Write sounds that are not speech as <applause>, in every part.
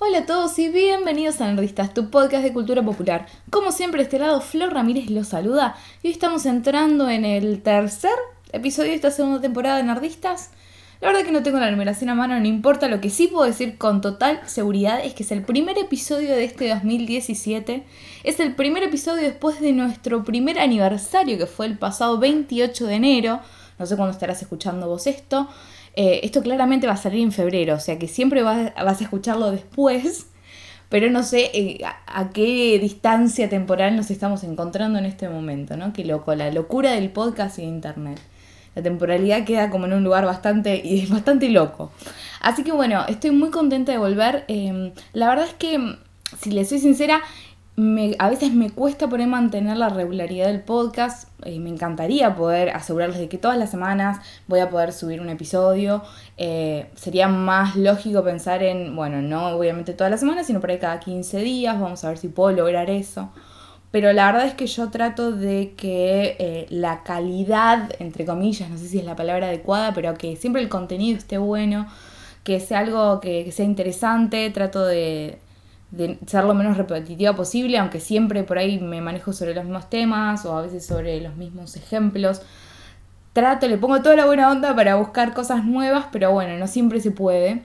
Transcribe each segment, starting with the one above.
Hola a todos y bienvenidos a Nerdistas, tu podcast de cultura popular. Como siempre, este lado Flor Ramírez los saluda y hoy estamos entrando en el tercer episodio de esta segunda temporada de Nerdistas. La verdad que no tengo la numeración a mano, no importa, lo que sí puedo decir con total seguridad es que es el primer episodio de este 2017. Es el primer episodio después de nuestro primer aniversario que fue el pasado 28 de enero. No sé cuándo estarás escuchando vos esto. Eh, esto claramente va a salir en febrero, o sea que siempre vas, a escucharlo después, pero no sé eh, a, qué distancia temporal nos estamos encontrando en este momento, ¿no? Qué loco, la locura del podcast y de internet. La temporalidad queda como en un lugar bastante, y bastante loco. Así que bueno, estoy muy contenta de volver. Em, la verdad es que, si le soy sincera, a veces me cuesta poder mantener la regularidad del podcast. Eh, me encantaría poder asegurarles de que todas las semanas voy a poder subir un episodio. Eh, sería más lógico pensar en, bueno, no obviamente todas las semanas, sino por ahí cada 15 días. Vamos a ver si puedo lograr eso. Pero la verdad es que yo trato de que eh, la calidad, entre comillas, no sé si es la palabra adecuada, pero que siempre el contenido esté bueno, que sea algo que sea interesante. Trato de de ser lo menos repetitiva posible, aunque siempre por ahí me manejo sobre los mismos temas o a veces sobre los mismos ejemplos. Trato, le pongo toda la buena onda para buscar cosas nuevas, pero bueno, no siempre se puede.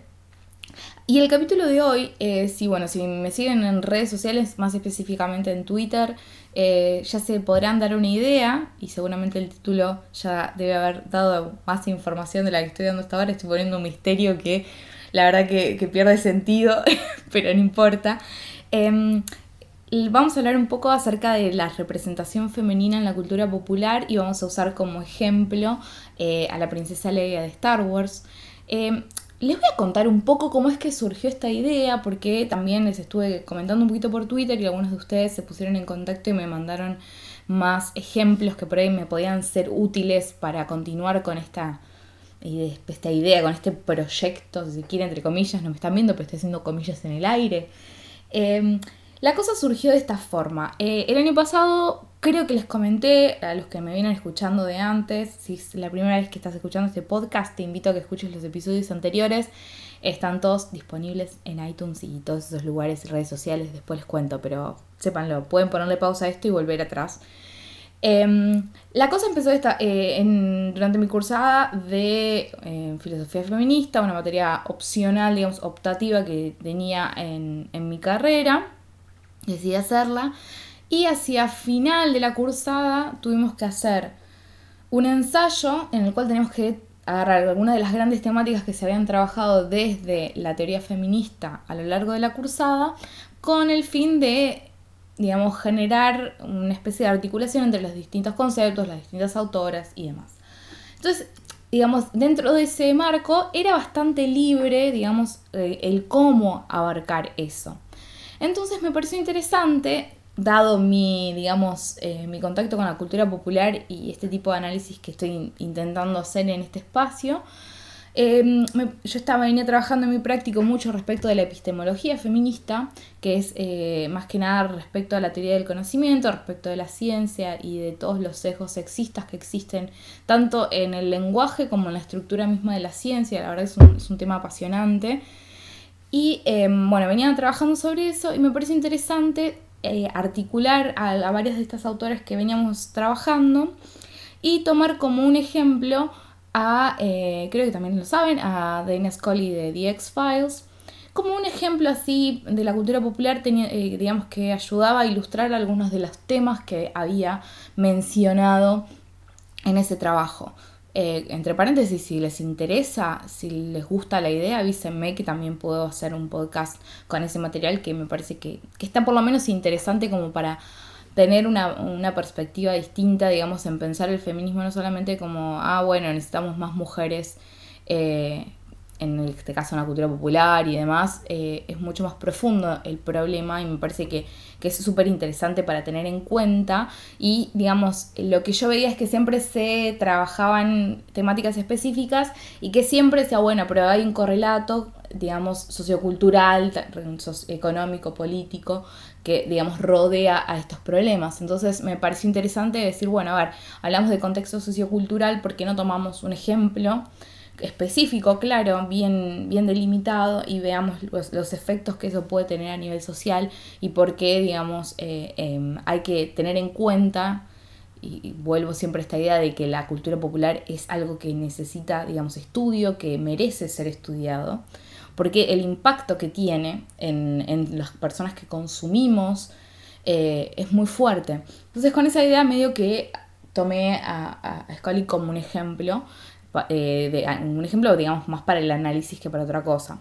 Y el capítulo de hoy, eh, si bueno, si me siguen en redes sociales, más específicamente en Twitter, eh, ya se podrán dar una idea, y seguramente el título ya debe haber dado más información de la que estoy dando hasta ahora. Estoy poniendo un misterio que la verdad que, pierde sentido, <laughs> pero no importa. Em, vamos a hablar un poco acerca de la representación femenina en la cultura popular y vamos a usar como ejemplo eh, a la princesa Leia de Star Wars. Em, les voy a contar un poco cómo es que surgió esta idea, porque también les estuve comentando un poquito por Twitter y algunos de ustedes se pusieron en contacto y me mandaron más ejemplos que por ahí me podían ser útiles para continuar con esta esta idea, con este proyecto, si quiere, entre comillas, no me están viendo, pero estoy haciendo comillas en el aire. Em, la cosa surgió de esta forma. Eh, el año pasado creo que les comenté a los que me vienen escuchando de antes, si es la primera vez que estás escuchando este podcast, te invito a que escuches los episodios anteriores. Están todos disponibles en iTunes y todos esos lugares y redes sociales, después les cuento, pero sépanlo, pueden ponerle pausa a esto y volver atrás. Em, la cosa empezó esta, eh, durante mi cursada de eh, filosofía feminista, una materia opcional, digamos, optativa que tenía en, mi carrera. Decidí hacerla. Y hacia final de la cursada tuvimos que hacer un ensayo en el cual teníamos que agarrar algunas de las grandes temáticas que se habían trabajado desde la teoría feminista a lo largo de la cursada con el fin de digamos, generar una especie de articulación entre los distintos conceptos, las distintas autoras y demás. Entonces, digamos, dentro de ese marco era bastante libre, digamos, eh, el cómo abarcar eso. Entonces me pareció interesante, dado mi, digamos, eh, mi contacto con la cultura popular y este tipo de análisis que estoy intentando hacer en este espacio, Em, yo estaba venía trabajando en mi práctico mucho respecto de la epistemología feminista, que es eh, más que nada respecto a la teoría del conocimiento, respecto de la ciencia y de todos los sesgos sexistas que existen, tanto en el lenguaje como en la estructura misma de la ciencia. La verdad es un, tema apasionante. Y em, bueno, venía trabajando sobre eso y me parece interesante eh, articular a, a varias de estas autoras que veníamos trabajando y tomar como un ejemplo a, eh, creo que también lo saben, a Dana Scully de The X-Files. Como un ejemplo así de la cultura popular, tenía, eh, digamos que ayudaba a ilustrar algunos de los temas que había mencionado en ese trabajo. Eh, entre paréntesis, si les interesa, si les gusta la idea, avísenme que también puedo hacer un podcast con ese material que me parece que, que está por lo menos interesante como para tener una, una, perspectiva distinta, digamos, en pensar el feminismo no solamente como, ah, bueno, necesitamos más mujeres, eh, en este caso en la cultura popular y demás, eh, es mucho más profundo el problema y me parece que, que es súper interesante para tener en cuenta. Y, digamos, lo que yo veía es que siempre se trabajaban temáticas específicas y que siempre sea bueno, pero hay un correlato digamos, sociocultural, económico, político, que, digamos, rodea a estos problemas. Entonces me pareció interesante decir, bueno, a ver, hablamos de contexto sociocultural, ¿por qué no tomamos un ejemplo específico, claro, bien, bien delimitado y veamos los, efectos que eso puede tener a nivel social y por qué, digamos, eh, em, hay que tener en cuenta, y vuelvo siempre a esta idea de que la cultura popular es algo que necesita, digamos, estudio, que merece ser estudiado, porque el impacto que tiene en, en las personas que consumimos eh, es muy fuerte. Entonces con esa idea medio que tomé a, a Scully como un ejemplo eh, un ejemplo, digamos, más para el análisis que para otra cosa.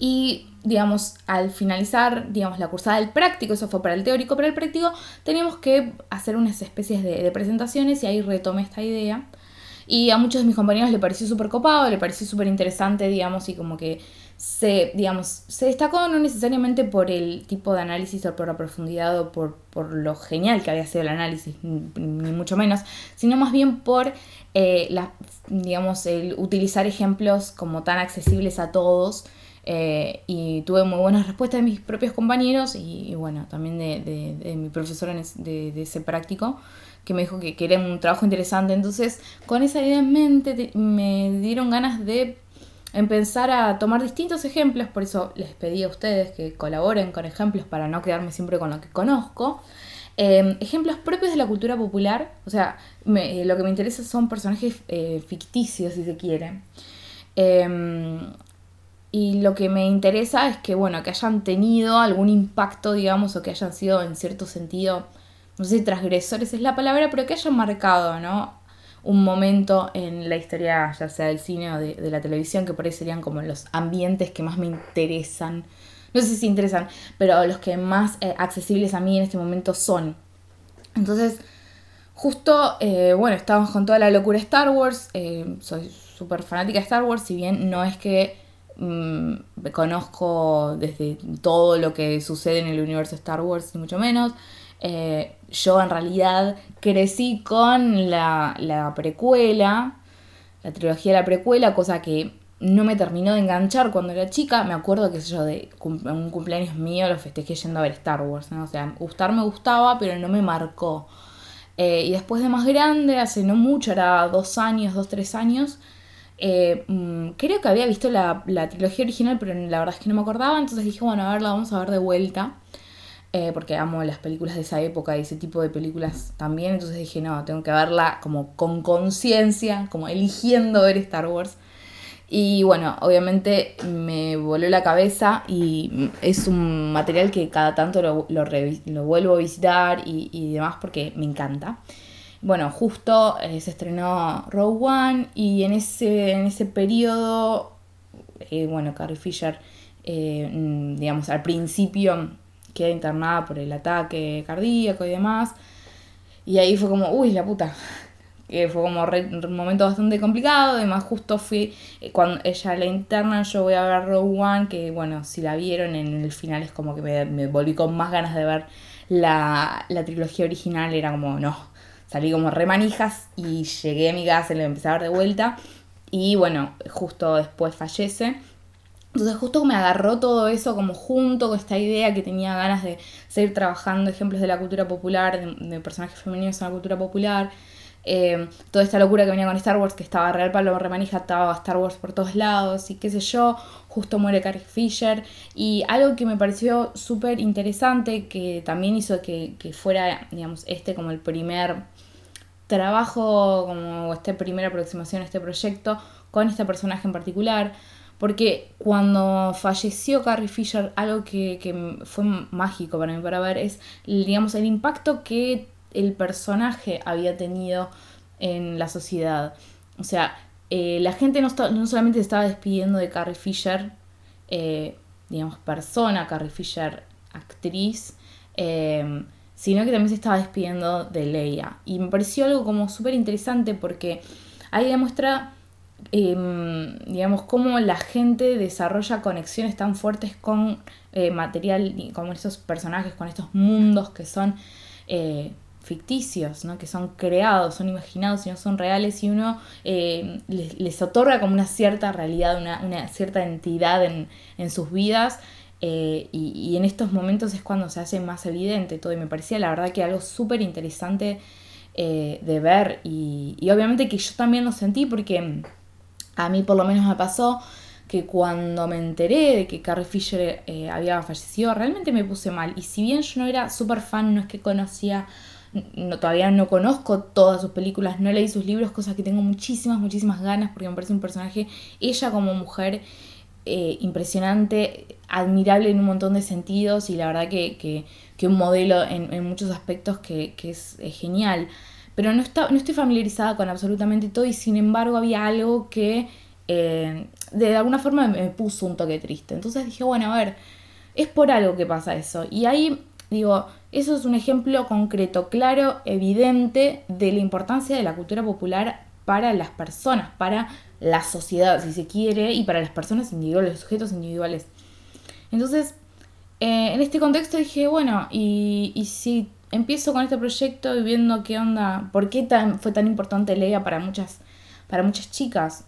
Y, digamos, al finalizar, digamos, la cursada del práctico, eso fue para el teórico, para el práctico, teníamos que hacer unas especies de, presentaciones y ahí retomé esta idea. Y a muchos de mis compañeros le pareció súper copado, le pareció súper interesante, digamos, y como que se, digamos, se destacó no necesariamente por el tipo de análisis o por la profundidad o por, por lo genial que había sido el análisis, ni mucho menos, sino más bien por eh, la, digamos, el utilizar ejemplos como tan accesibles a todos. Eh, y tuve muy buenas respuestas de mis propios compañeros y, bueno, también de, mi profesora de, ese práctico, que me dijo que, que, era un trabajo interesante. Entonces, con esa idea en mente, me dieron ganas de empezar a tomar distintos ejemplos, por eso les pedí a ustedes que colaboren con ejemplos para no quedarme siempre con lo que conozco. Em, ejemplos propios de la cultura popular, o sea, eh, lo que me interesa son personajes eh, ficticios, si se quiere. Em, y lo que me interesa es que, bueno, que hayan tenido algún impacto, digamos, o que hayan sido en cierto sentido, no sé si transgresores es la palabra, pero que hayan marcado, ¿no? Un momento en la historia, ya sea del cine o de, la televisión, que por ahí serían como los ambientes que más me interesan no sé si interesan, pero los que más eh, accesibles a mí en este momento son. Entonces, justo, eh, bueno, estamos con toda la locura Star Wars, eh, soy súper fanática de Star Wars, si bien no es que mm, me conozco desde todo lo que sucede en el universo Star Wars, ni mucho menos. Yo en realidad crecí con la, la precuela, la trilogía de la precuela, cosa que no me terminó de enganchar cuando era chica. Me acuerdo que yo de un cumpleaños mío lo festejé yendo a ver Star Wars. ¿no? O sea, gustar me gustaba, pero no me marcó. Eh, y después de más grande, hace no mucho, era dos años, dos, tres años, eh, mm, creo que había visto la, trilogía original, pero la verdad es que no me acordaba. Entonces dije, bueno, a ver, la vamos a ver de vuelta. Eh, porque amo las películas de esa época y ese tipo de películas también. Entonces dije, no, tengo que verla como con conciencia, como eligiendo ver Star Wars. Y bueno, obviamente me voló la cabeza y es un material que cada tanto lo, vuelvo a visitar y, demás porque me encanta. Bueno, justo eh, se estrenó Rogue One y en ese, en ese periodo, eh, bueno, Carrie Fisher, mm, digamos, al principio queda internada por el ataque cardíaco y demás. Y ahí fue como, uy, la puta, <laughs> que fue como un momento bastante complicado, además justo fui, eh, cuando ella la interna, yo voy a ver Rogue One, que bueno, si la vieron en el final es como que me, volví con más ganas de ver la, la, trilogía original, era como, no, salí como remanijas y llegué a mi casa y le empecé a ver de vuelta, y bueno, justo después fallece. Entonces justo me agarró todo eso como junto con esta idea que tenía ganas de seguir trabajando ejemplos de la cultura popular, de, personajes femeninos en la cultura popular, eh, toda esta locura que venía con Star Wars, que estaba Real Pablo Remanija, estaba Star Wars por todos lados y qué sé yo, justo muere Carrie Fisher. Y algo que me pareció súper interesante, que también hizo que, fuera, digamos, este como el primer trabajo, como esta primera aproximación a este proyecto con este personaje en particular, porque cuando falleció Carrie Fisher, algo que, que fue mágico para mí para ver es, digamos, el impacto que el personaje había tenido en la sociedad. O sea, eh, la gente no, no, solamente se estaba despidiendo de Carrie Fisher, eh, digamos, persona, Carrie Fisher, actriz, eh, sino que también se estaba despidiendo de Leia. Y me pareció algo como súper interesante porque ahí demuestra, em, digamos, cómo la gente desarrolla conexiones tan fuertes con material, con estos personajes, con estos mundos que son ficticios, ¿no? que son creados, son imaginados y no son reales, y uno eh, les, otorga como una cierta realidad, una, cierta entidad en, sus vidas. Eh, y, en estos momentos es cuando se hace más evidente todo. Y me parecía la verdad que algo súper interesante eh, de ver. Y, obviamente que yo también lo sentí porque A mí por lo menos me pasó que cuando me enteré de que Carrie Fisher eh, había fallecido, realmente me puse mal. Y si bien yo no era súper fan, no es que conocía, no, todavía no conozco todas sus películas, no leí sus libros, cosas que tengo muchísimas, muchísimas ganas, porque me parece un personaje, ella como mujer, eh, impresionante, admirable en un montón de sentidos y la verdad que, un modelo en, muchos aspectos que, es, genial. Pero no, está, no estoy familiarizada con absolutamente todo y sin embargo había algo que eh, de alguna forma me puso un toque triste. Entonces dije, bueno, a ver, es por algo que pasa eso. Y ahí digo, eso es un ejemplo concreto, claro, evidente de la importancia de la cultura popular para las personas, para la sociedad, si se quiere, y para las personas individuales, los sujetos individuales. Entonces, eh, en este contexto dije, bueno, y, y, si empiezo con este proyecto y viendo qué onda, por qué tan, fue tan importante Leia para muchas, para muchas chicas,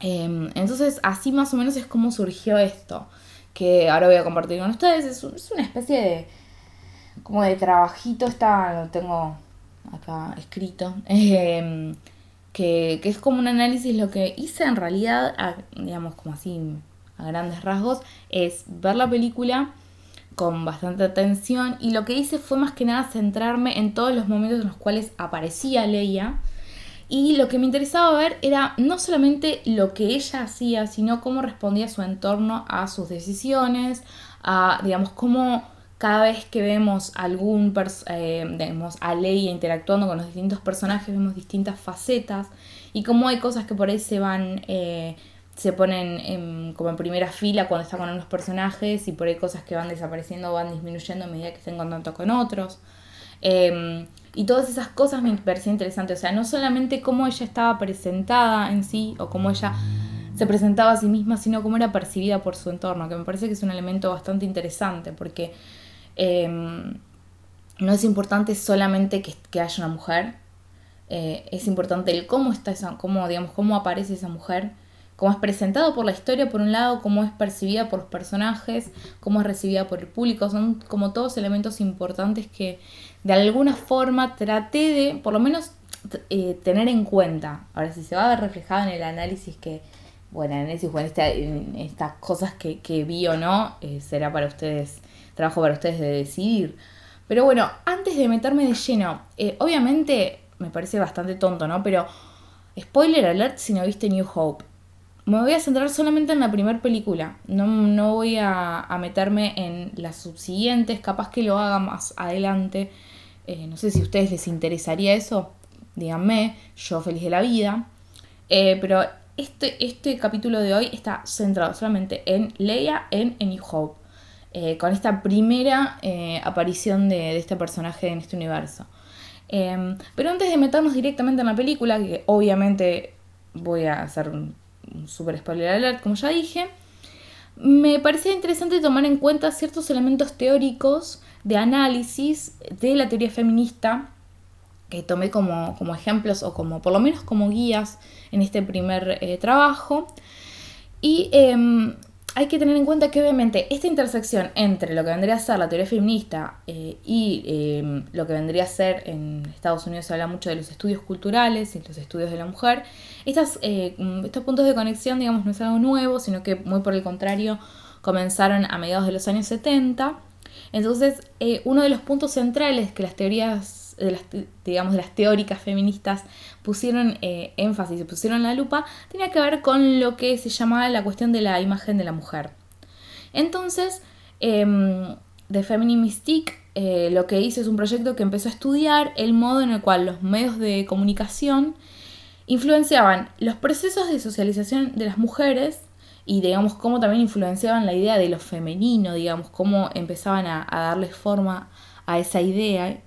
Em, entonces, así más o menos es como surgió esto, que ahora voy a compartir con ustedes. Es, una especie de, como de trabajito, está, lo tengo acá escrito, <laughs> em, que, es como un análisis. Lo que hice en realidad, digamos como así, a grandes rasgos, es ver la película con bastante atención y lo que hice fue más que nada centrarme en todos los momentos en los cuales aparecía Leia. Y lo que me interesaba ver era no solamente lo que ella hacía, sino cómo respondía su entorno a sus decisiones, a, digamos, cómo cada vez que vemos algún, eh, a Leia interactuando con los distintos personajes, vemos distintas facetas y cómo hay cosas que por ahí se van, eh, se ponen como en primera fila cuando está con unos personajes y por ahí cosas que van desapareciendo o van disminuyendo a medida que estén en contacto con otros. Em, y todas esas cosas me parecían interesantes. O sea, no solamente cómo ella estaba presentada en sí o cómo ella se presentaba a sí misma, sino cómo era percibida por su entorno, que me parece que es un elemento bastante interesante porque em, no es importante solamente que, haya una mujer, eh, es importante el cómo está esa, cómo, digamos, cómo aparece esa mujer, cómo es presentado por la historia por un lado, cómo es percibida por los personajes, cómo es recibida por el público, son como todos elementos importantes que de alguna forma traté de, por lo menos, eh, tener en cuenta. Ahora, si se va a ver reflejado en el análisis que, bueno, análisis, bueno, en estas cosas que, vi o no, eh, será para ustedes, trabajo para ustedes de decidir. Pero bueno, antes de meterme de lleno, eh, obviamente me parece bastante tonto, ¿no? Pero, spoiler alert si no viste New Hope. Me voy a centrar solamente en la primera película. No, no voy a, a, meterme en las subsiguientes. Capaz que lo haga más adelante. Eh, no sé si a ustedes les interesaría eso, díganme, yo feliz de la vida. Eh, pero este, este capítulo de hoy está centrado solamente en Leia en A New Hope, eh, con esta primera aparición de, este personaje en este universo. Pero antes de meternos directamente en la película, que obviamente voy a hacer un super spoiler alert, como ya dije, me parecía interesante tomar en cuenta ciertos elementos teóricos de análisis de la teoría feminista que tomé como, ejemplos o como por lo menos como guías en este primer eh, trabajo. Y em, hay que tener en cuenta que obviamente esta intersección entre lo que vendría a ser la teoría feminista eh, y em, lo que vendría a ser en Estados Unidos se habla mucho de los estudios culturales y los estudios de la mujer, eh, estos puntos de conexión digamos no es algo nuevo, sino que muy por el contrario comenzaron a mediados de los años 70 entonces, eh, uno de los puntos centrales que las teorías, de las, digamos, las teóricas feministas pusieron eh, énfasis pusieron la lupa, tenía que ver con lo que se llamaba la cuestión de la imagen de la mujer. Entonces, eh, The Feminine Mystique eh, lo que hizo es un proyecto que empezó a estudiar el modo en el cual los medios de comunicación influenciaban los procesos de socialización de las mujeres y digamos cómo también influenciaban la idea de lo femenino, digamos, cómo empezaban a, darle forma a esa idea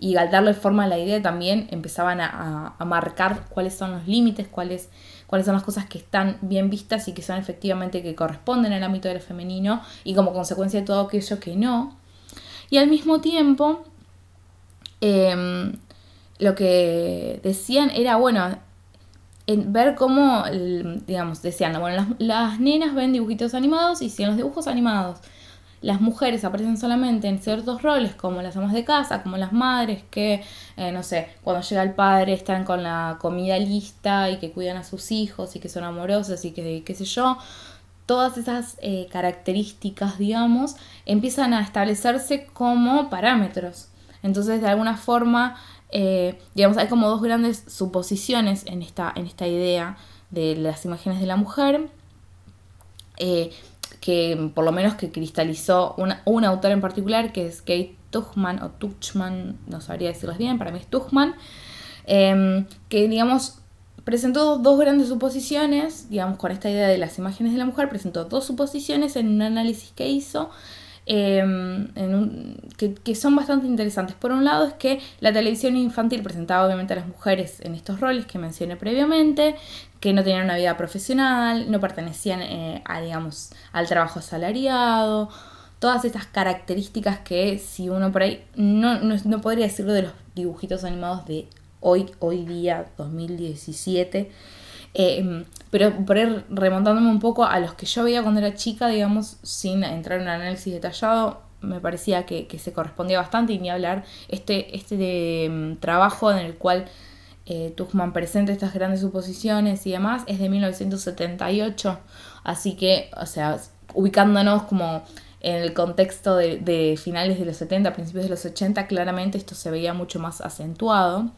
y al darle forma a la idea también empezaban a, marcar cuáles son los límites, cuáles, cuáles son las cosas que están bien vistas y que son efectivamente que corresponden al ámbito de lo femenino y como consecuencia de todo aquello que no. Y al mismo tiempo, em, lo que decían era, bueno, ver cómo, digamos, decían, bueno, las, nenas ven dibujitos animados y siguen los dibujos animados. Las mujeres aparecen solamente en ciertos roles, como las amas de casa, como las madres, que, eh, no sé, cuando llega el padre están con la comida lista y que cuidan a sus hijos y que son amorosas y que, qué sé yo. Todas esas eh, características, digamos, empiezan a establecerse como parámetros. Entonces, de alguna forma, eh, digamos, hay como dos grandes suposiciones en esta, en esta idea de las imágenes de la mujer que por lo menos que cristalizó una, un autor en particular, que es Kate Tuchman, o Tuchman, no sabría decirles bien, para mí es Tuchman, em, que digamos presentó dos grandes suposiciones, digamos con esta idea de las imágenes de la mujer, presentó dos suposiciones en un análisis que hizo Em, que, son bastante interesantes. Por un lado es que la televisión infantil presentaba obviamente a las mujeres en estos roles que mencioné previamente, que no tenían una vida profesional, no pertenecían eh, a, digamos, al trabajo asalariado, todas estas características que si uno por ahí no, no podría decirlo de los dibujitos animados de hoy, hoy día, 2017, eh, pero por ir remontándome un poco a los que yo veía cuando era chica, digamos, sin entrar en un análisis detallado, me parecía que, se correspondía bastante y ni hablar este, este de, em, trabajo en el cual eh, Tuchman presenta estas grandes suposiciones y demás es de 1978, así que, o sea, ubicándonos como en el contexto de, finales de los 70, principios de los 80, claramente esto se veía mucho más acentuado.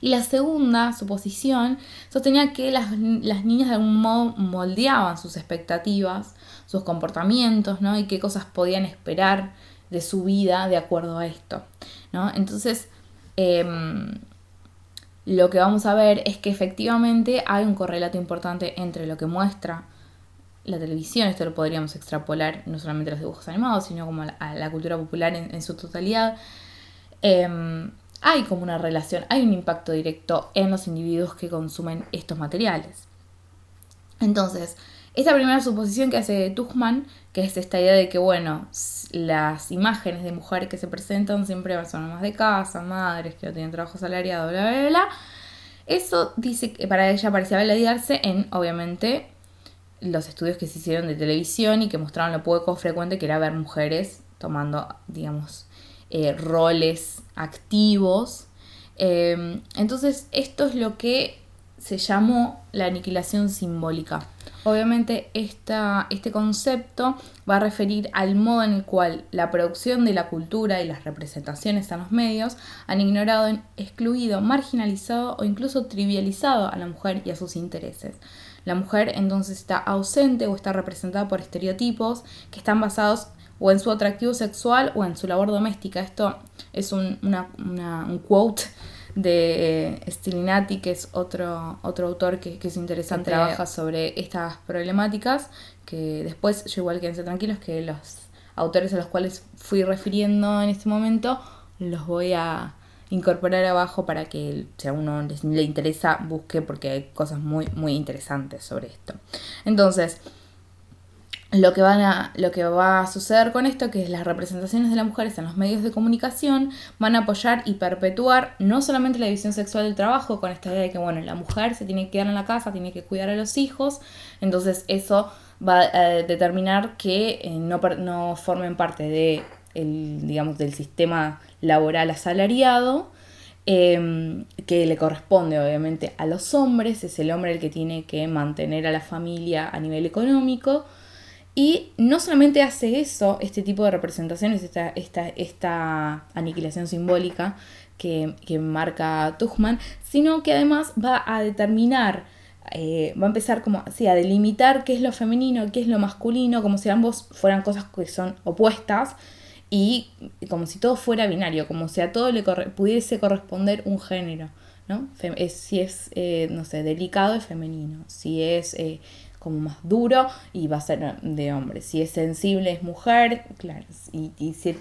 Y la segunda suposición sostenía que las, niñas de algún modo moldeaban sus expectativas, sus comportamientos, ¿no? Y qué cosas podían esperar de su vida de acuerdo a esto, ¿no? Entonces, em, lo que vamos a ver es que efectivamente hay un correlato importante entre lo que muestra la televisión, esto lo podríamos extrapolar no solamente a los dibujos animados, sino como a la, cultura popular en, su totalidad, em, hay como una relación, hay un impacto directo en los individuos que consumen estos materiales. Entonces, esta primera suposición que hace Tuchman, que es esta idea de que, bueno, las imágenes de mujeres que se presentan siempre son más de casa, madres que no tienen trabajo salariado, bla, bla, bla, eso dice que para ella parecía validarse en, obviamente, los estudios que se hicieron de televisión y que mostraron lo poco frecuente que era ver mujeres tomando, digamos, eh, roles activos. Eh, entonces esto es lo que se llamó la aniquilación simbólica. Obviamente esta, este concepto va a referir al modo en el cual la producción de la cultura y las representaciones en los medios han ignorado, excluido, marginalizado o incluso trivializado a la mujer y a sus intereses. La mujer entonces está ausente o está representada por estereotipos que están basados o en su atractivo sexual o en su labor doméstica. Esto es un, quote de eh, Stilinati, que es otro, otro autor que, es interesante, trabaja sobre estas problemáticas, que después, yo igual quédense tranquilos, que los autores a los cuales fui refiriendo en este momento, los voy a incorporar abajo para que si a uno le interesa busque porque hay cosas muy muy interesantes sobre esto. Entonces, lo que, van a, lo que va a suceder con esto, que es las representaciones de las mujeres en los medios de comunicación, van a apoyar y perpetuar no solamente la división sexual del trabajo, con esta idea de que, bueno, la mujer se tiene que quedar en la casa, tiene que cuidar a los hijos, entonces eso va a determinar que eh, no, no, formen parte de digamos, del sistema laboral asalariado, em, que le corresponde obviamente a los hombres, es el hombre el que tiene que mantener a la familia a nivel económico, y no solamente hace eso, este tipo de representaciones, esta, esta, esta aniquilación simbólica que, marca Tuchman, sino que además va a determinar, eh, va a empezar como así, a delimitar qué es lo femenino, qué es lo masculino, como si ambos fueran cosas que son opuestas y como si todo fuera binario, como si a todo le pudiese corresponder un género. ¿no? si es, eh, no sé, delicado es femenino, si es eh, como más duro y va a ser de hombre. Si es sensible es mujer, claro, y, ese,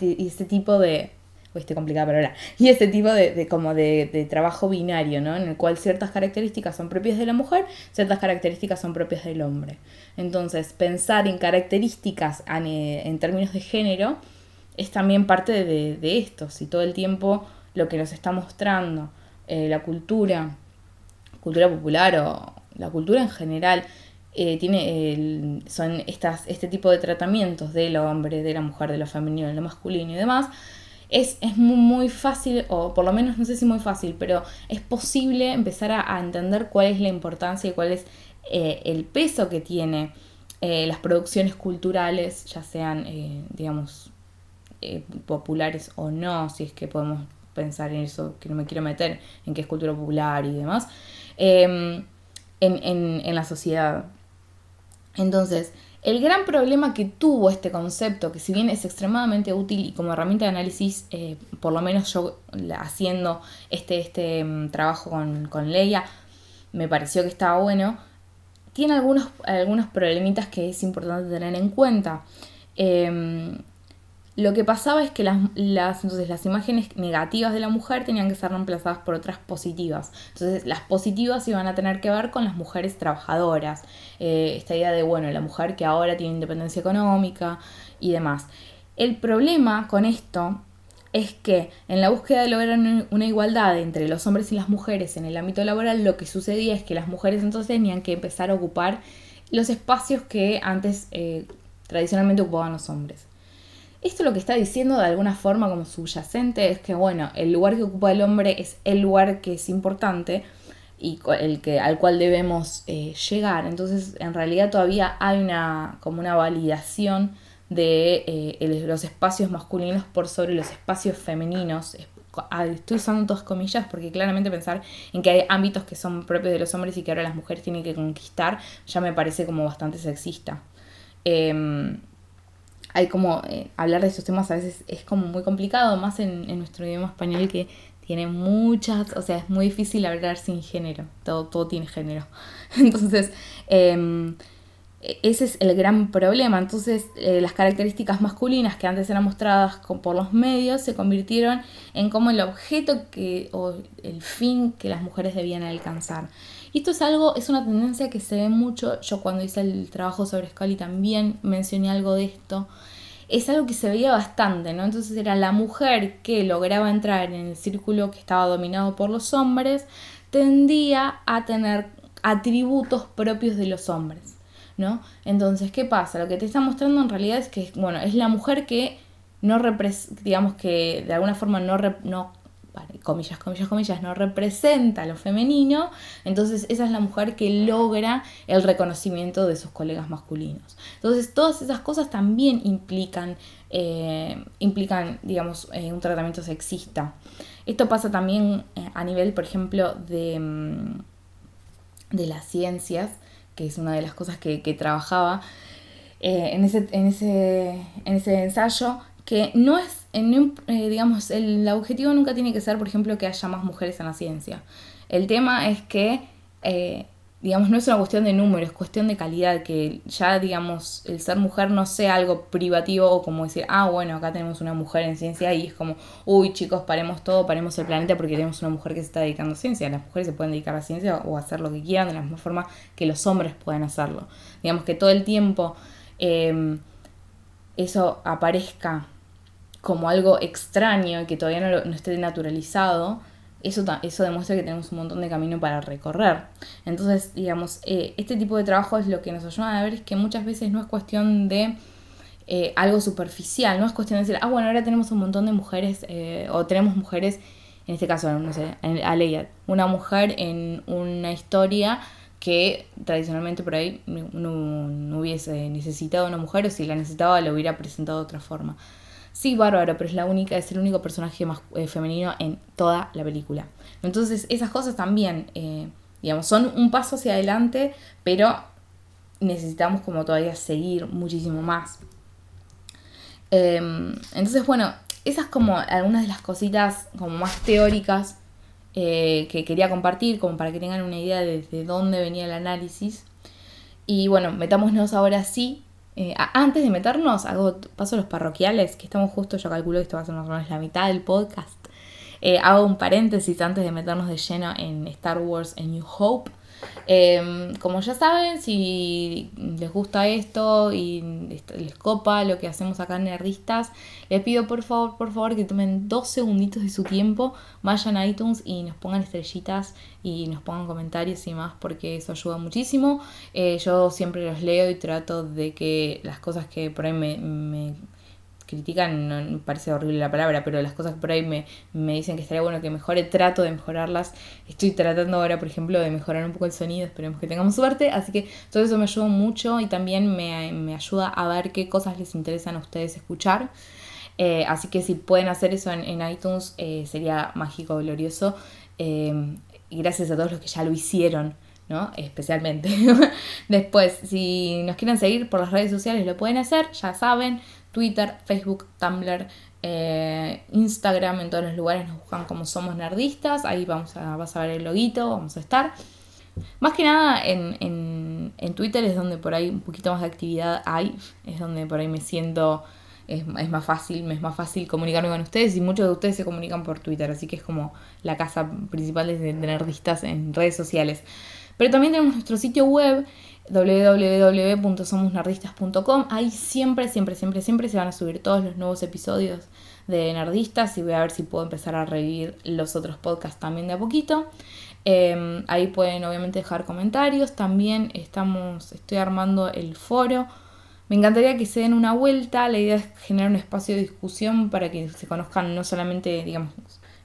tipo de... Este complicado, pero ahora. Y ese tipo de, como de, trabajo binario, ¿no? En el cual ciertas características son propias de la mujer, ciertas características son propias del hombre. Entonces, pensar en características en, términos de género es también parte de, esto. Si todo el tiempo lo que nos está mostrando eh, la cultura, cultura popular o la cultura en general, eh, tiene son estas, este tipo de tratamientos del hombre, de la mujer, de lo femenino, de lo masculino y demás, es, es muy, fácil, o por lo menos no sé si muy fácil, pero es posible empezar a, entender cuál es la importancia y cuál es eh, el peso que tiene eh, las producciones culturales, ya sean, digamos, populares o no, si es que podemos pensar en eso, que no me quiero meter en qué es cultura popular y demás, em, en, en la sociedad. Entonces, el gran problema que tuvo este concepto, que si bien es extremadamente útil y como herramienta de análisis, eh, por lo menos yo haciendo este, este mm, trabajo con, con, Leia, me pareció que estaba bueno, tiene algunos, algunos problemitas que es importante tener en cuenta. Em, lo que pasaba es que las, entonces, las imágenes negativas de la mujer tenían que ser reemplazadas por otras positivas. Entonces las positivas iban a tener que ver con las mujeres trabajadoras. Eh, esta idea de, bueno, la mujer que ahora tiene independencia económica y demás. El problema con esto es que en la búsqueda de lograr una igualdad entre los hombres y las mujeres en el ámbito laboral, lo que sucedía es que las mujeres entonces tenían que empezar a ocupar los espacios que antes eh, tradicionalmente ocupaban los hombres. Esto lo que está diciendo de alguna forma como subyacente es que, bueno, el lugar que ocupa el hombre es el lugar que es importante y el que, al cual debemos eh, llegar. Entonces, en realidad todavía hay una, como una validación de eh, los espacios masculinos por sobre los espacios femeninos. Estoy usando todas comillas porque claramente pensar en que hay ámbitos que son propios de los hombres y que ahora las mujeres tienen que conquistar ya me parece como bastante sexista. Em, hay como eh, hablar de estos temas a veces es como muy complicado, más en, nuestro idioma español que tiene muchas, o sea, es muy difícil hablar sin género, todo, todo tiene género. <laughs> Entonces, em, e, ese es el gran problema. Entonces, eh, las características masculinas que antes eran mostradas por los medios se convirtieron en como el objeto que, o el fin que las mujeres debían alcanzar. Y esto es algo, es una tendencia que se ve mucho. Yo cuando hice el trabajo sobre Scully también mencioné algo de esto. Es algo que se veía bastante, ¿no? Entonces era la mujer que lograba entrar en el círculo que estaba dominado por los hombres, tendía a tener atributos propios de los hombres, ¿no? Entonces, ¿qué pasa? Lo que te está mostrando en realidad es que, bueno, es la mujer que no digamos que de alguna forma no, no comillas, comillas, comillas, no representa lo femenino, entonces esa es la mujer que logra el reconocimiento de sus colegas masculinos. Entonces todas esas cosas también implican, eh, implican digamos, eh, un tratamiento sexista. Esto pasa también eh, a nivel, por ejemplo, de, mm, de las ciencias, que es una de las cosas que, trabajaba en, ese, en, ese, en ese ensayo, que no es, eh, digamos, el objetivo nunca tiene que ser, por ejemplo, que haya más mujeres en la ciencia. El tema es que, eh, digamos, no es una cuestión de número, es cuestión de calidad, que ya, digamos, el ser mujer no sea algo privativo o como decir, ah, bueno, acá tenemos una mujer en ciencia y es como, uy, chicos, paremos todo, paremos el planeta porque tenemos una mujer que se está dedicando a ciencia. Las mujeres se pueden dedicar a ciencia o hacer lo que quieran de la misma forma que los hombres pueden hacerlo. Digamos que todo el tiempo... Eh, eso aparezca como algo extraño y que todavía no, no esté naturalizado, eso, eso demuestra que tenemos un montón de camino para recorrer. Entonces, digamos, eh, este tipo de trabajo es lo que nos ayuda a ver es que muchas veces no es cuestión de eh, algo superficial, no es cuestión de decir, ah, bueno, ahora tenemos un montón de mujeres, eh, o tenemos mujeres, en este caso, no sé, a Leia, una mujer en una historia que tradicionalmente por ahí no, hubiese necesitado una mujer o si la necesitaba lo hubiera presentado de otra forma. Sí, bárbaro, pero es la única, es el único personaje más eh, femenino en toda la película. Entonces esas cosas también, eh, digamos, son un paso hacia adelante, pero necesitamos como todavía seguir muchísimo más. Em, entonces, bueno, esas como algunas de las cositas como más teóricas eh, que quería compartir, como para que tengan una idea de desde dónde venía el análisis. Y bueno, metámonos ahora sí. Eh, antes de meternos, hago paso a los parroquiales, que estamos justo, yo calculo que esto va a ser más o menos la mitad del podcast. Eh, hago un paréntesis antes de meternos de lleno en Star Wars en New Hope. Em, como ya saben, si les gusta esto y les copa lo que hacemos acá en Nerdistas, les pido por favor, por favor que tomen dos segunditos de su tiempo, vayan a iTunes y nos pongan estrellitas y nos pongan comentarios y más porque eso ayuda muchísimo. Eh, yo siempre los leo y trato de que las cosas que por ahí me critican, no me parece horrible la palabra, pero las cosas por ahí me, dicen que estaría bueno que mejore, trato de mejorarlas. Estoy tratando ahora, por ejemplo, de mejorar un poco el sonido, esperemos que tengamos suerte. Así que todo eso me ayuda mucho y también me, ayuda a ver qué cosas les interesan a ustedes escuchar. Eh, así que si pueden hacer eso en, iTunes eh, sería mágico, glorioso. Eh, y gracias a todos los que ya lo hicieron. ¿no? Especialmente. <laughs> Después, si nos quieren seguir por las redes sociales, lo pueden hacer, ya saben. Twitter, Facebook, Tumblr, eh, Instagram, en todos los lugares nos buscan como Somos Nerdistas, ahí vamos a, vas a ver el loguito, vamos a estar. Más que nada en, en, Twitter es donde por ahí un poquito más de actividad hay, es donde por ahí me siento, es, más fácil, me es más fácil comunicarme con ustedes y muchos de ustedes se comunican por Twitter, así que es como la casa principal de nerdistas en redes sociales. Pero también tenemos nuestro sitio web www.somosnerdistas.com. Ahí siempre, siempre, siempre, siempre se van a subir todos los nuevos episodios de Nerdistas y voy a ver si puedo empezar a revivir los otros podcasts también de a poquito. Em, ahí pueden obviamente dejar comentarios. También estamos, estoy armando el foro. Me encantaría que se den una vuelta. La idea es generar un espacio de discusión para que se conozcan no solamente, digamos,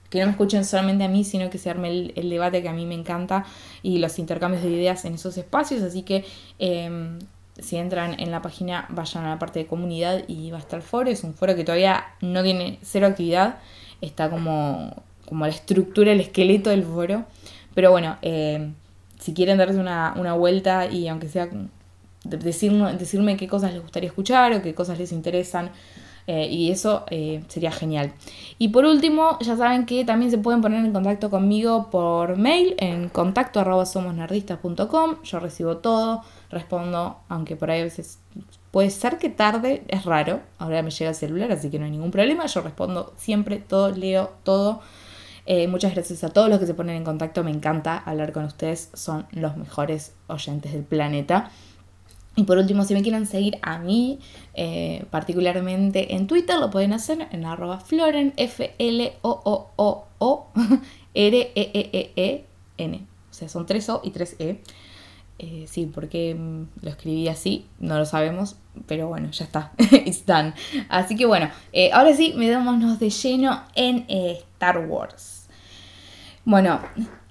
que no me escuchen solamente a mí, sino que se arme el, debate que a mí me encanta y los intercambios de ideas en esos espacios. Así que em, si entran en la página, vayan a la parte de comunidad y va a estar el foro. Es un foro que todavía no tiene cero actividad, está como, como la estructura, el esqueleto del foro. Pero bueno, em, si quieren darse una, una vuelta y aunque sea decirme, decirme qué cosas les gustaría escuchar o qué cosas les interesan eh, y eso eh, sería genial. Y por último, ya saben que también se pueden poner en contacto conmigo por mail en contacto arroba. Yo recibo todo, respondo, aunque por ahí a veces puede ser que tarde, es raro. Ahora me llega el celular, así que no hay ningún problema. Yo respondo siempre, todo, leo todo. Eh, muchas gracias a todos los que se ponen en contacto. Me encanta hablar con ustedes. Son los mejores oyentes del planeta. Y por último, si me quieren seguir a mí, eh, particularmente en Twitter, lo pueden hacer en arroba floren, F-L-O-O-O-R-E-E-E-N. O sea, son tres O y tres E. Eh, sí, porque mm, lo escribí así, no lo sabemos, pero bueno, ya está, <laughs> it's done. Así que bueno, eh, ahora sí, me metámonos de lleno en Star Wars. Bueno,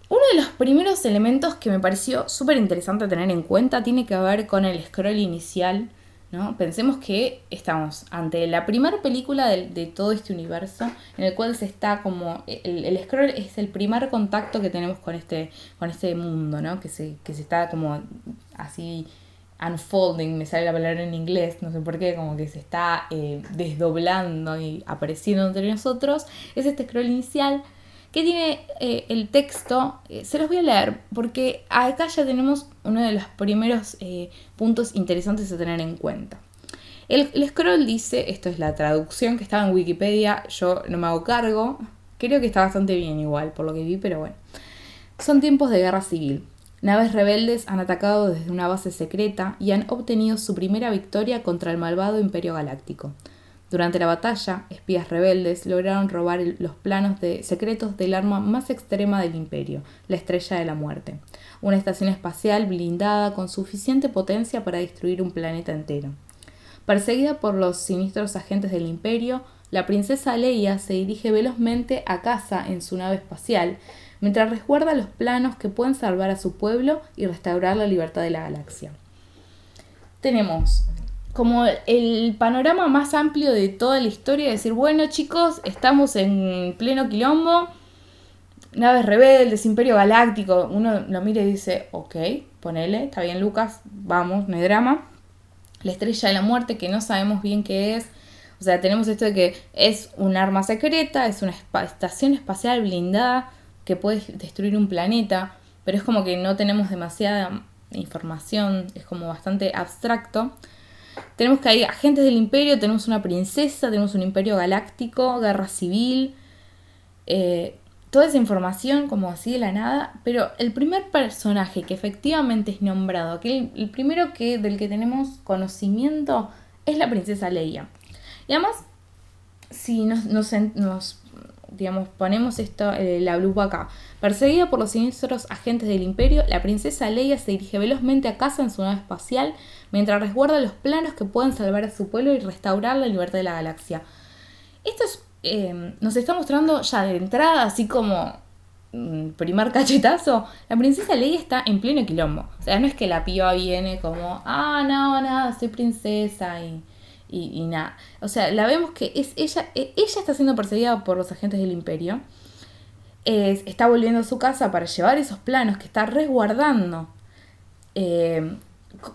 uno de los primeros elementos que me pareció súper interesante tener en cuenta tiene que ver con el scroll inicial. ¿no? Pensemos que estamos ante la primera película de, todo este universo en el cual se está como. El, scroll es el primer contacto que tenemos con este, con este mundo, ¿no? Que se, que se está como así unfolding, me sale la palabra en inglés, no sé por qué, como que se está eh, desdoblando y apareciendo entre nosotros. Es este scroll inicial que tiene eh, el texto, eh, se los voy a leer, porque acá ya tenemos uno de los primeros eh, puntos interesantes a tener en cuenta. El, scroll dice, esto es la traducción que estaba en Wikipedia, yo no me hago cargo, creo que está bastante bien igual por lo que vi, pero bueno. Son tiempos de guerra civil. Naves rebeldes han atacado desde una base secreta y han obtenido su primera victoria contra el malvado Imperio Galáctico. Durante la batalla, espías rebeldes lograron robar los planos de secretos del arma más extrema del imperio, la Estrella de la Muerte, una estación espacial blindada con suficiente potencia para destruir un planeta entero. Perseguida por los siniestros agentes del imperio, la princesa Leia se dirige velozmente a casa en su nave espacial, mientras resguarda los planos que pueden salvar a su pueblo y restaurar la libertad de la galaxia. Tenemos como el panorama más amplio de toda la historia, decir, bueno chicos, estamos en pleno quilombo, naves rebeldes, imperio galáctico, uno lo mira y dice, ok, ponele, está bien Lucas, vamos, no hay drama. La estrella de la muerte, que no sabemos bien qué es, o sea, tenemos esto de que es un arma secreta, es una estación espacial blindada que puede destruir un planeta, pero es como que no tenemos demasiada información, es como bastante abstracto. Tenemos que hay agentes del imperio, tenemos una princesa, tenemos un imperio galáctico, guerra civil. Eh, toda esa información como así de la nada, pero el primer personaje que efectivamente es nombrado, aquel, el primero que, del que tenemos conocimiento, es la princesa Leia. Y además, si nos, nos, digamos, ponemos esto, eh, la lupa acá. Perseguida por los siniestros agentes del imperio, la princesa Leia se dirige velozmente a casa en su nave espacial, mientras resguarda los planos que pueden salvar a su pueblo y restaurar la libertad de la galaxia. Esto eh, nos está mostrando ya de entrada, así como mm, primer cachetazo, la princesa Leia está en pleno quilombo. O sea, no es que la piba viene como, ah, no, nada, soy princesa y y, nada. O sea, la vemos que es ella, e, ella está siendo perseguida por los agentes del imperio. está volviendo a su casa para llevar esos planos que está resguardando. Eh,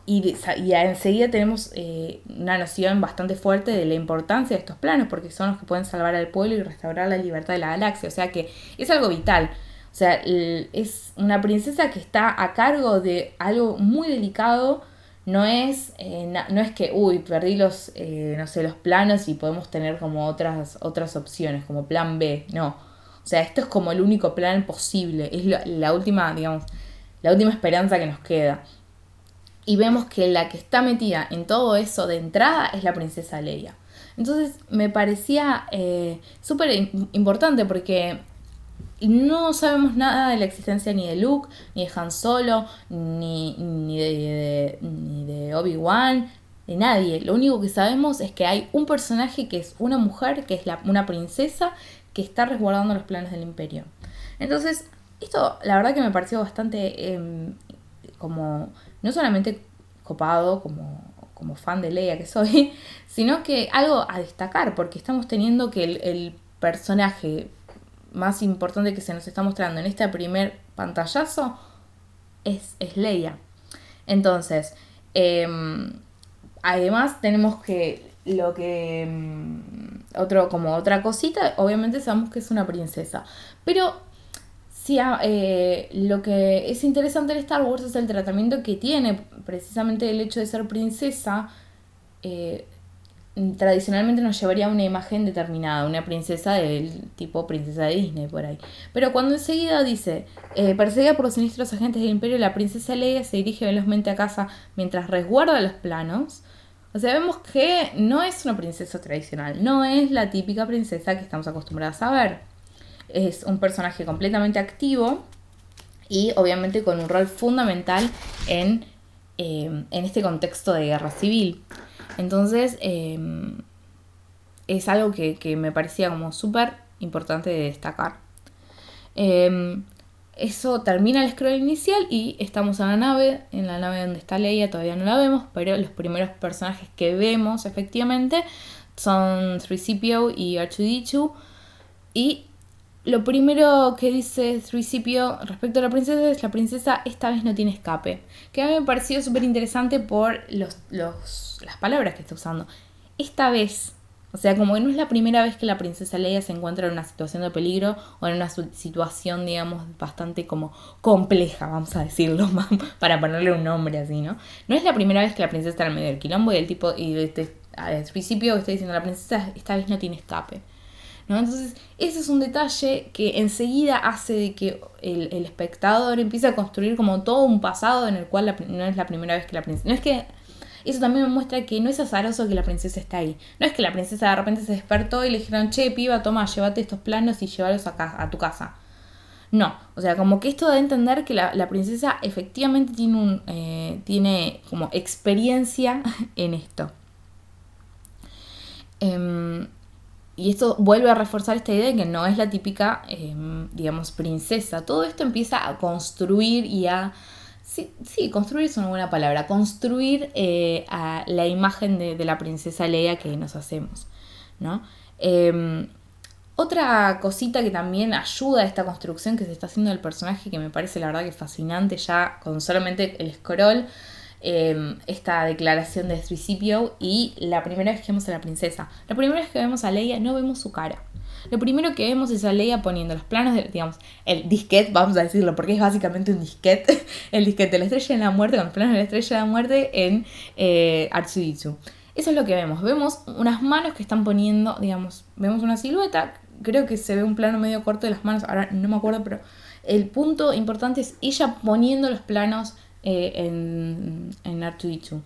y, enseguida tenemos eh, una noción bastante fuerte de la importancia de estos planos, porque son los que pueden salvar al pueblo y restaurar la libertad de la galaxia. O sea que es algo vital. O sea, es una princesa que está a cargo de algo muy delicado no es, eh, no es que, uy, perdí los, eh, no sé, los planos y podemos tener como otras, otras opciones, como plan B, no. O sea, esto es como el único plan posible, es la, última, digamos, la última esperanza que nos queda. Y vemos que la que está metida en todo eso de entrada es la princesa Leia. Entonces me parecía eh, súper importante porque no sabemos nada de la existencia ni de Luke, ni de Han Solo, ni, ni de, ni de Obi-Wan, de nadie. Lo único que sabemos es que hay un personaje que es una mujer, que es una princesa, que está resguardando los planes del imperio. Entonces, esto la verdad que me pareció bastante em, como, no solamente copado, como, como fan de Leia que soy, <laughs> sino que algo a destacar, porque estamos teniendo que el, personaje más importante que se nos está mostrando en este primer pantallazo es, es Leia. Entonces, em, además tenemos que lo que em, otro como otra cosita obviamente sabemos que es una princesa pero si eh, lo que es interesante en Star Wars es el tratamiento que tiene precisamente el hecho de ser princesa eh, tradicionalmente nos llevaría una imagen determinada, una princesa del tipo princesa de Disney por ahí. Pero cuando enseguida dice, eh, perseguida por los siniestros agentes del imperio, la princesa Leia se dirige velozmente a casa mientras resguarda los planos. O sea, vemos que no es una princesa tradicional, no es la típica princesa que estamos acostumbrados a ver. Es un personaje completamente activo y obviamente con un rol fundamental en, eh, en este contexto de guerra civil. Entonces, em, es algo que, me parecía como súper importante de destacar. Em, eso termina el scroll inicial y estamos en la nave, en la nave donde está Leia, todavía no la vemos, pero los primeros personajes que vemos efectivamente son 3CPO y R2D2 y lo primero que dice 3CPO respecto a la princesa es la princesa esta vez no tiene escape. Que a mí me pareció súper interesante por los, las palabras que está usando. Esta vez. O sea, como que no es la primera vez que la princesa Leia se encuentra en una situación de peligro o en una situación, digamos, bastante como compleja, vamos a decirlo, <laughs> para ponerle un nombre así, ¿no? No es la primera vez que la princesa está en medio del quilombo y el tipo, y desde el principio está diciendo la princesa esta vez no tiene escape. Entonces, ese es un detalle que enseguida hace de que el, espectador empiece a construir como todo un pasado en el cual no es la primera vez que la princesa... No es que... Eso también me muestra que no es azaroso que la princesa está ahí. No es que la princesa de repente se despertó y le dijeron, che, piba, toma, llévate estos planos y llévalos a, tu casa. No, o sea, como que esto da a entender que la, princesa efectivamente tiene, un, eh, tiene como experiencia <laughs> en esto. Em, y esto vuelve a reforzar esta idea de que no es la típica, em, digamos, princesa. Todo esto empieza a construir y a... Sí, sí construir es una buena palabra. Construir eh, a la imagen de, la princesa Leia que nos hacemos, ¿no? Em, otra cosita que también ayuda a esta construcción que se está haciendo del personaje, que me parece la verdad que fascinante ya con solamente el scroll, Em, esta declaración de principio y la primera vez que vemos a la princesa. La primera vez que vemos a Leia no vemos su cara. Lo primero que vemos es a Leia poniendo los planos de, digamos, el disquete, vamos a decirlo, porque es básicamente un disquete, <laughs> el disquete de la estrella de la muerte, con los planos de la estrella de la muerte en eh, Eso es lo que vemos. Vemos unas manos que están poniendo, digamos, vemos una silueta creo que se ve un plano medio corto de las manos, ahora no me acuerdo, pero el punto importante es ella poniendo los planos eh, en, en R2D2.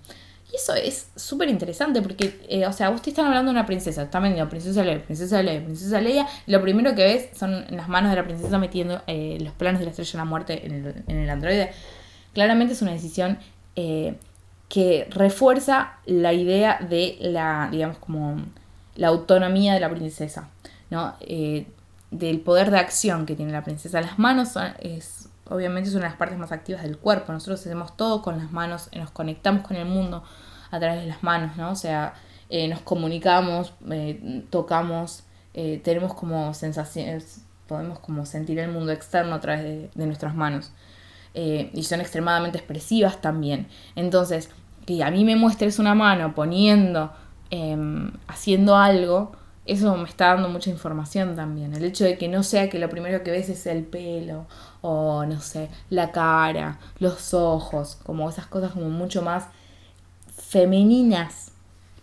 Y eso es súper interesante porque, eh, o sea, ustedes están hablando de una princesa, están vendiendo princesa Leia, princesa Leia, princesa Leia, y lo primero que ves son las manos de la princesa metiendo eh, los planos de la estrella de la muerte en el, en el androide. Claramente es una decisión que refuerza la idea de la, digamos, como la autonomía de la princesa, ¿no? del poder de acción que tiene la princesa. Las manos es, obviamente son las partes más activas del cuerpo. Nosotros hacemos todo con las manos, nos conectamos con el mundo a través de las manos, ¿no? O sea, eh, nos comunicamos, eh, tocamos, eh, tenemos como sensaciones, podemos como sentir el mundo externo a través de, de nuestras manos. y son extremadamente expresivas también. Entonces, que a mí me muestres una mano poniendo, em, haciendo algo, eso me está dando mucha información también. El hecho de que no sea que lo primero que ves es el pelo o no sé, la cara, los ojos, como esas cosas como mucho más femeninas,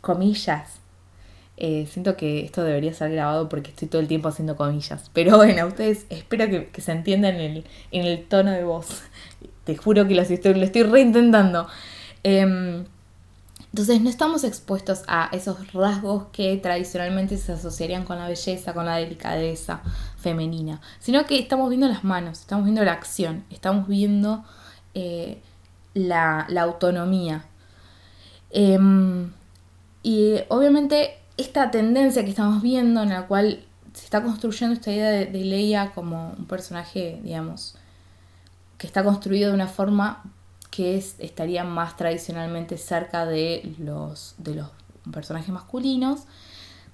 comillas. Eh, siento que esto debería ser grabado porque estoy todo el tiempo haciendo comillas. Pero bueno, ustedes espero que, se entiendan en el, en el tono de voz. Te juro que lo estoy, lo estoy reintentando. Eh, entonces no estamos expuestos a esos rasgos que tradicionalmente se asociarían con la belleza, con la delicadeza femenina, sino que estamos viendo las manos, estamos viendo la acción, estamos viendo eh, la, autonomía. Em, y obviamente esta tendencia que estamos viendo en la cual se está construyendo esta idea de, de Leia como un personaje, digamos, que está construido de una forma que estaría más tradicionalmente cerca de los, de los personajes masculinos.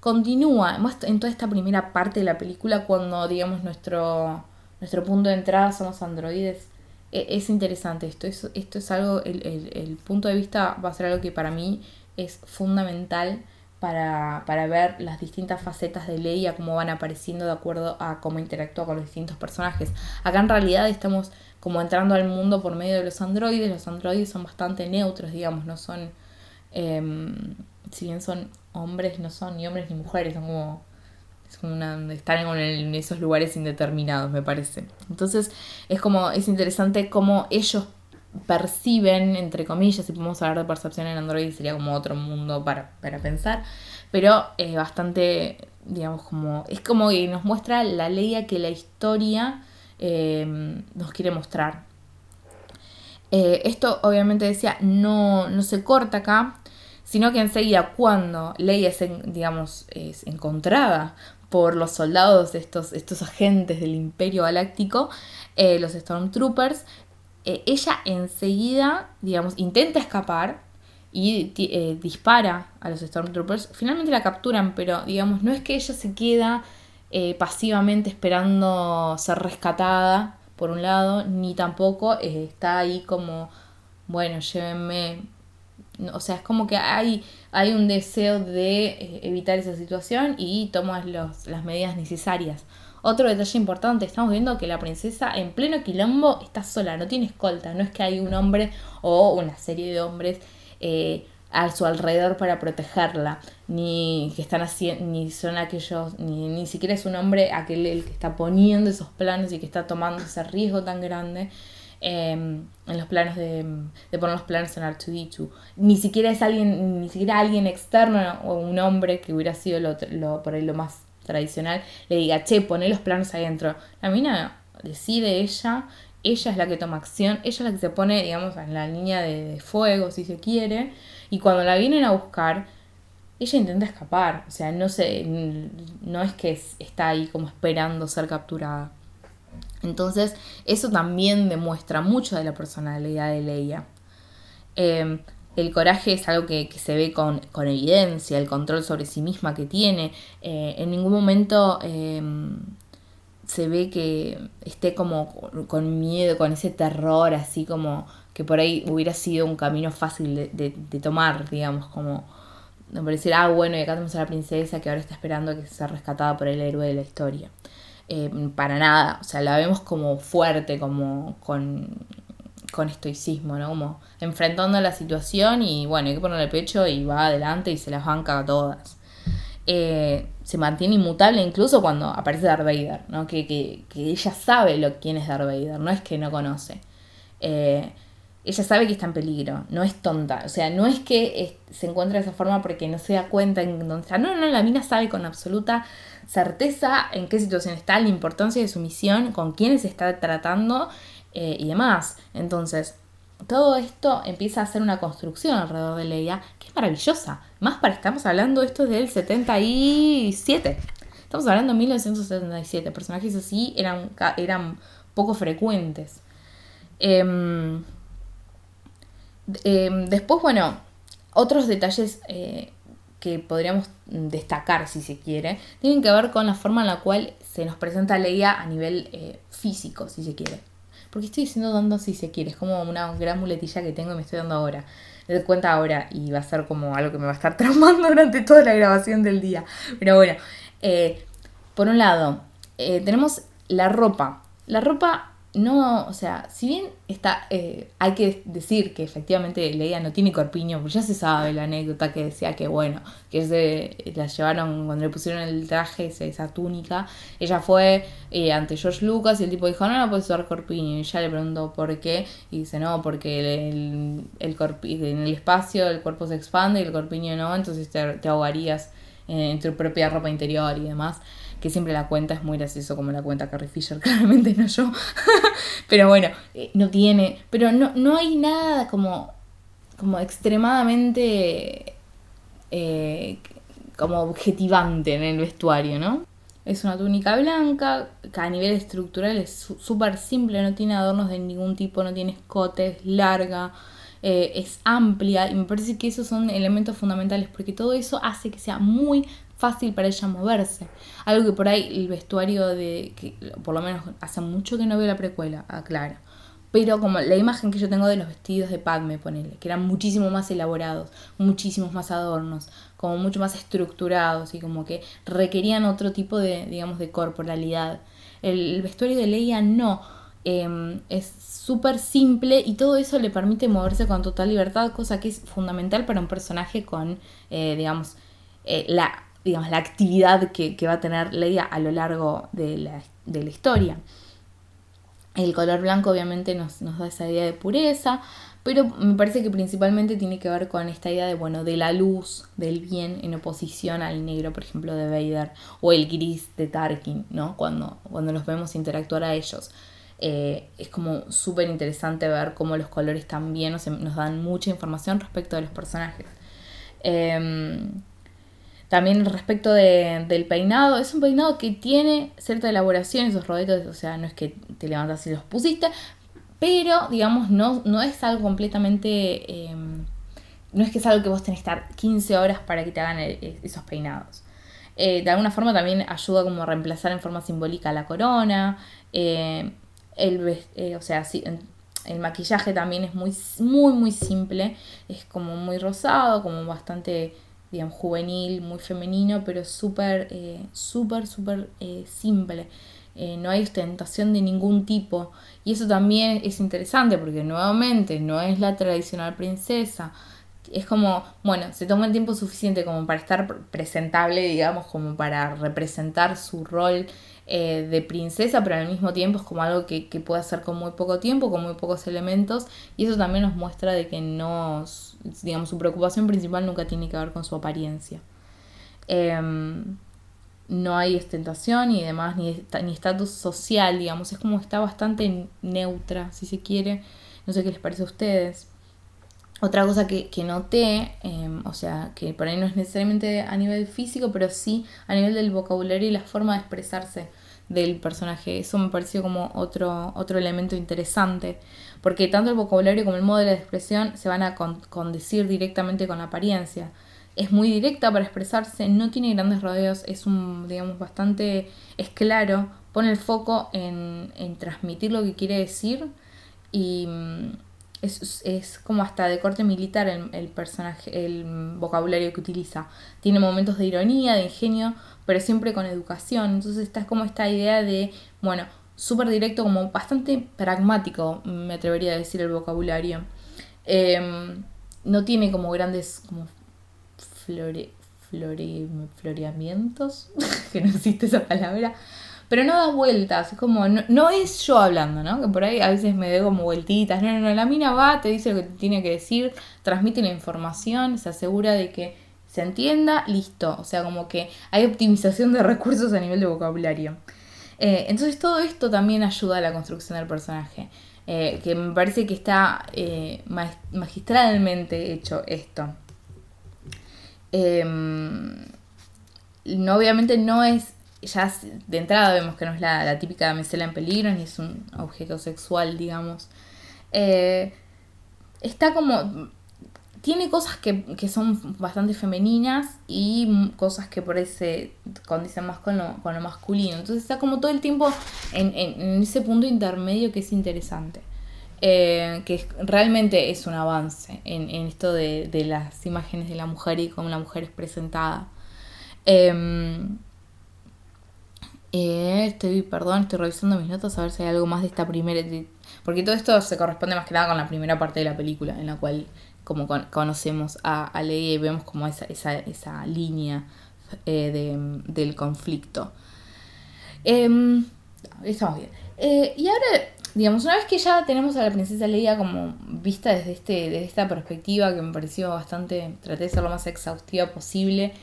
Continúa en toda esta primera parte de la película cuando, digamos, nuestro, nuestro punto de entrada son los androides. E, es, interesante esto, es, esto es algo, el, el, punto de vista va a ser algo que para mí es fundamental para, para, ver las distintas facetas de Leia, cómo van apareciendo de acuerdo a cómo interactúa con los distintos personajes. Acá en realidad estamos como entrando al mundo por medio de los androides. Los androides son bastante neutros, digamos, no son, em, si bien son hombres, no son ni hombres ni mujeres, son como, están en, esos lugares indeterminados, me parece. Entonces es como, es interesante cómo ellos perciben, entre comillas, si podemos hablar de percepción en Android, sería como otro mundo para, para pensar, pero es bastante, digamos, como, es como que nos muestra la ley que la historia Em, nos quiere mostrar. Eh, esto obviamente decía, no, no se corta acá, sino que enseguida cuando Leia es, digamos, encontrada por los soldados, estos, estos agentes del Imperio Galáctico, eh, los Stormtroopers, eh, ella enseguida, digamos, intenta escapar y dispara a los Stormtroopers. Finalmente la capturan, pero digamos, no es que ella se queda eh, pasivamente esperando ser rescatada, por un lado, ni tampoco eh, está ahí como, bueno, llévenme. O sea, es como que hay, hay un deseo de eh, evitar esa situación y tomas los, las medidas necesarias. Otro detalle importante, estamos viendo que la princesa en pleno quilombo está sola, no tiene escolta, no es que hay un hombre o una serie de hombres a su alrededor para protegerla, ni que están haciendo, ni son aquellos, ni, ni siquiera es un hombre aquel el que está poniendo esos planos y que está tomando ese riesgo tan grande em, en los planos de, de, poner los planos en R2D2. Ni siquiera es alguien, ni siquiera alguien externo o un hombre que hubiera sido lo, por ahí lo más tradicional, le diga, che, poné los planos ahí adentro. La mina decide ella, ella es la que toma acción, ella es la que se pone, digamos, en la línea de fuego, si se quiere, y cuando la vienen a buscar, ella intenta escapar. O sea, no, sé, no es que está ahí como esperando ser capturada. Entonces, eso también demuestra mucho de la personalidad de Leia. Em, el coraje es algo que, se ve con, evidencia, el control sobre sí misma que tiene. Eh, en ningún momento em, se ve que esté como con miedo, con ese terror, así como que por ahí hubiera sido un camino fácil de, tomar, digamos, como de parecer, ah, bueno, y acá tenemos a la princesa que ahora está esperando que sea rescatada por el héroe de la historia. Eh, para nada, o sea, la vemos como fuerte, como con, con estoicismo, ¿no? Como enfrentando la situación y bueno, hay que ponerle pecho y va adelante y se las banca a todas. Eh, se mantiene inmutable incluso cuando aparece Darth Vader, ¿no? Que, que, ella sabe lo quién es Darth Vader, no es que no conoce. Eh, ella sabe que está en peligro, no es tonta. O sea, no es que se encuentra de esa forma porque no se da cuenta en dónde está. No, no, la mina sabe con absoluta certeza en qué situación está, la importancia de su misión, con quiénes está tratando eh, y demás. Entonces, todo esto empieza a ser una construcción alrededor de Leia que es maravillosa. Más para, estamos hablando esto del 77. Estamos hablando de 1977. Personajes así eran, eran poco frecuentes. Em, em, después, bueno, otros detalles eh, que podríamos destacar, si se quiere, tienen que ver con la forma en la cual se nos presenta Leia a nivel eh, físico, si se quiere. Porque estoy diciendo dando si se quiere, es como una gran muletilla que tengo y me estoy dando ahora. Me doy cuenta ahora y va a ser como algo que me va a estar <laughs> traumando durante toda la grabación del día. Pero bueno, eh, por un lado, tenemos la ropa. La ropa no, o sea, si bien está, eh, hay que decir que efectivamente Leia no tiene corpiño, pues ya se sabe la anécdota que decía que bueno, que se la llevaron cuando le pusieron el traje, esa, túnica, ella fue eh, ante George Lucas y el tipo dijo, no, no puedes usar corpiño, y ella le preguntó por qué, y dice, no, porque el, el en el espacio el cuerpo se expande y el corpiño no, entonces te, te ahogarías en tu propia ropa interior y demás que siempre la cuenta es muy gracioso como la cuenta Carrie Fisher, <laughs> claramente no yo. <laughs> pero bueno, eh, no tiene, pero no, no hay nada como, como extremadamente eh, como objetivante en el vestuario, ¿no? Es una túnica blanca, que a nivel estructural es súper simple, no tiene adornos de ningún tipo, no tiene escote, es larga, eh, es amplia y me parece que esos son elementos fundamentales porque todo eso hace que sea muy fácil para ella moverse. Algo que por ahí el vestuario de, que por lo menos hace mucho que no veo la precuela, aclara. Pero como la imagen que yo tengo de los vestidos de Padme, ponele, que eran muchísimo más elaborados, muchísimos más adornos, como mucho más estructurados y como que requerían otro tipo de, digamos, de corporalidad. El, vestuario de Leia no. Em, es súper simple y todo eso le permite moverse con total libertad, cosa que es fundamental para un personaje con, eh, digamos, eh, la digamos, la actividad que, va a tener Leia a lo largo de la, historia. El color blanco obviamente nos, da esa idea de pureza, pero me parece que principalmente tiene que ver con esta idea de, bueno, de la luz, del bien, en oposición al negro, por ejemplo, de Vader, o el gris de Tarkin, ¿no? Cuando, cuando los vemos interactuar a ellos. Eh, es como súper interesante ver cómo los colores también nos, nos, dan mucha información respecto de los personajes. Em, también respecto de, del peinado, es un peinado que tiene cierta elaboración, esos rodetos, o sea, no es que te levantas y los pusiste, pero digamos, no, no es algo completamente... Em, no es que es algo que vos tenés que estar 15 horas para que te hagan esos peinados. Eh, de alguna forma también ayuda como a reemplazar en forma simbólica la corona. Eh, el, eh, o sea, el maquillaje también es muy, muy, muy simple. Es como muy rosado, como bastante digamos, juvenil, muy femenino, pero súper, eh, súper, súper eh, simple. Eh, no hay ostentación de ningún tipo. Y eso también es interesante porque nuevamente no es la tradicional princesa. Es como, bueno, se toma el tiempo suficiente como para estar presentable, digamos, como para representar su rol eh, de princesa, pero al mismo tiempo es como algo que, puede hacer con muy poco tiempo, con muy pocos elementos, y eso también nos muestra de que no, digamos, su preocupación principal nunca tiene que ver con su apariencia. Em, no hay ostentación y demás, ni ni estatus social, digamos, es como está bastante neutra, si se quiere. No sé qué les parece a ustedes. Otra cosa que, noté, em, o sea, que por ahí no es necesariamente a nivel físico, pero sí a nivel del vocabulario y la forma de expresarse del personaje. Eso me pareció como otro, otro elemento interesante, porque tanto el vocabulario como el modo de expresión se van a condecir directamente con la apariencia. Es muy directa para expresarse, no tiene grandes rodeos, es un, digamos, bastante, es claro, pone el foco en, en transmitir lo que quiere decir y mm, es, es, como hasta de corte militar el, el, personaje, el vocabulario que utiliza. Tiene momentos de ironía, de ingenio, pero siempre con educación. Entonces está como esta idea de, bueno, súper directo, como bastante pragmático, me atrevería a decir el vocabulario. Em, no tiene como grandes como flore, floreamientos, <laughs> que no existe esa palabra, pero no da vueltas, es como, no, es yo hablando, ¿no? Que por ahí a veces me doy como vueltitas, no, no, no, la mina va, te dice lo que tiene que decir, transmite la información, se asegura de que se entienda, listo, o sea, como que hay optimización de recursos a nivel de vocabulario. Eh, entonces todo esto también ayuda a la construcción del personaje. Eh, que me parece que está eh, magistralmente hecho esto. Em, no, obviamente no es ya de entrada vemos que no es la, típica damisela en peligro, ni es un objeto sexual, digamos. Está como... Tiene cosas que, son bastante femeninas y cosas que por ahí se condicen más con lo, masculino. Entonces está como todo el tiempo en, ese punto intermedio que es interesante. Eh, que realmente es un avance en, esto de, de, las imágenes de la mujer y cómo la mujer es presentada. Em, eh, estoy, perdón, estoy revisando mis notas a ver si hay algo más de esta primera. Porque todo esto se corresponde más que nada con la primera parte de la película, en la cual como conocemos a, a Leia y vemos como esa, esa, esa línea eh, del conflicto. Em, estamos bien. Eh, y ahora, digamos, una vez que ya tenemos a la princesa Leia como vista desde, este, desde esta perspectiva, que me pareció bastante, traté de ser lo más exhaustiva posible,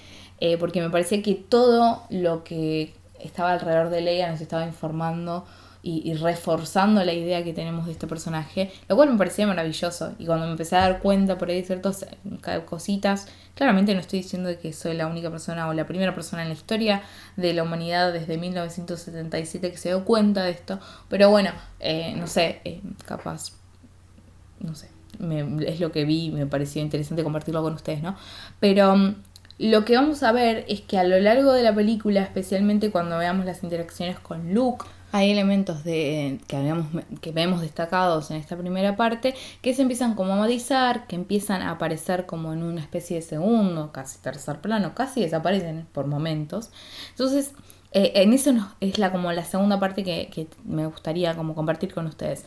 porque me parecía que todo lo que estaba alrededor de Leia, nos estaba informando y, reforzando la idea que tenemos de este personaje, lo cual me parecía maravilloso. Y cuando me empecé a dar cuenta por ahí de ciertas eh, cositas, claramente no estoy diciendo que soy la única persona o la primera persona en la historia de la humanidad desde 1977 que se dio cuenta de esto, pero bueno, eh, no sé, eh, capaz, no sé, es lo que vi y me pareció interesante compartirlo con ustedes, ¿no? Pero mm, lo que vamos a ver es que a lo largo de la película, especialmente cuando veamos las interacciones con Luke, hay elementos de, que, habíamos, que vemos destacados en esta primera parte que se empiezan como a matizar, que empiezan a aparecer como en una especie de segundo, casi tercer plano, casi desaparecen por momentos. Entonces, eh, en eso es la, como la segunda parte que, que me gustaría como compartir con ustedes.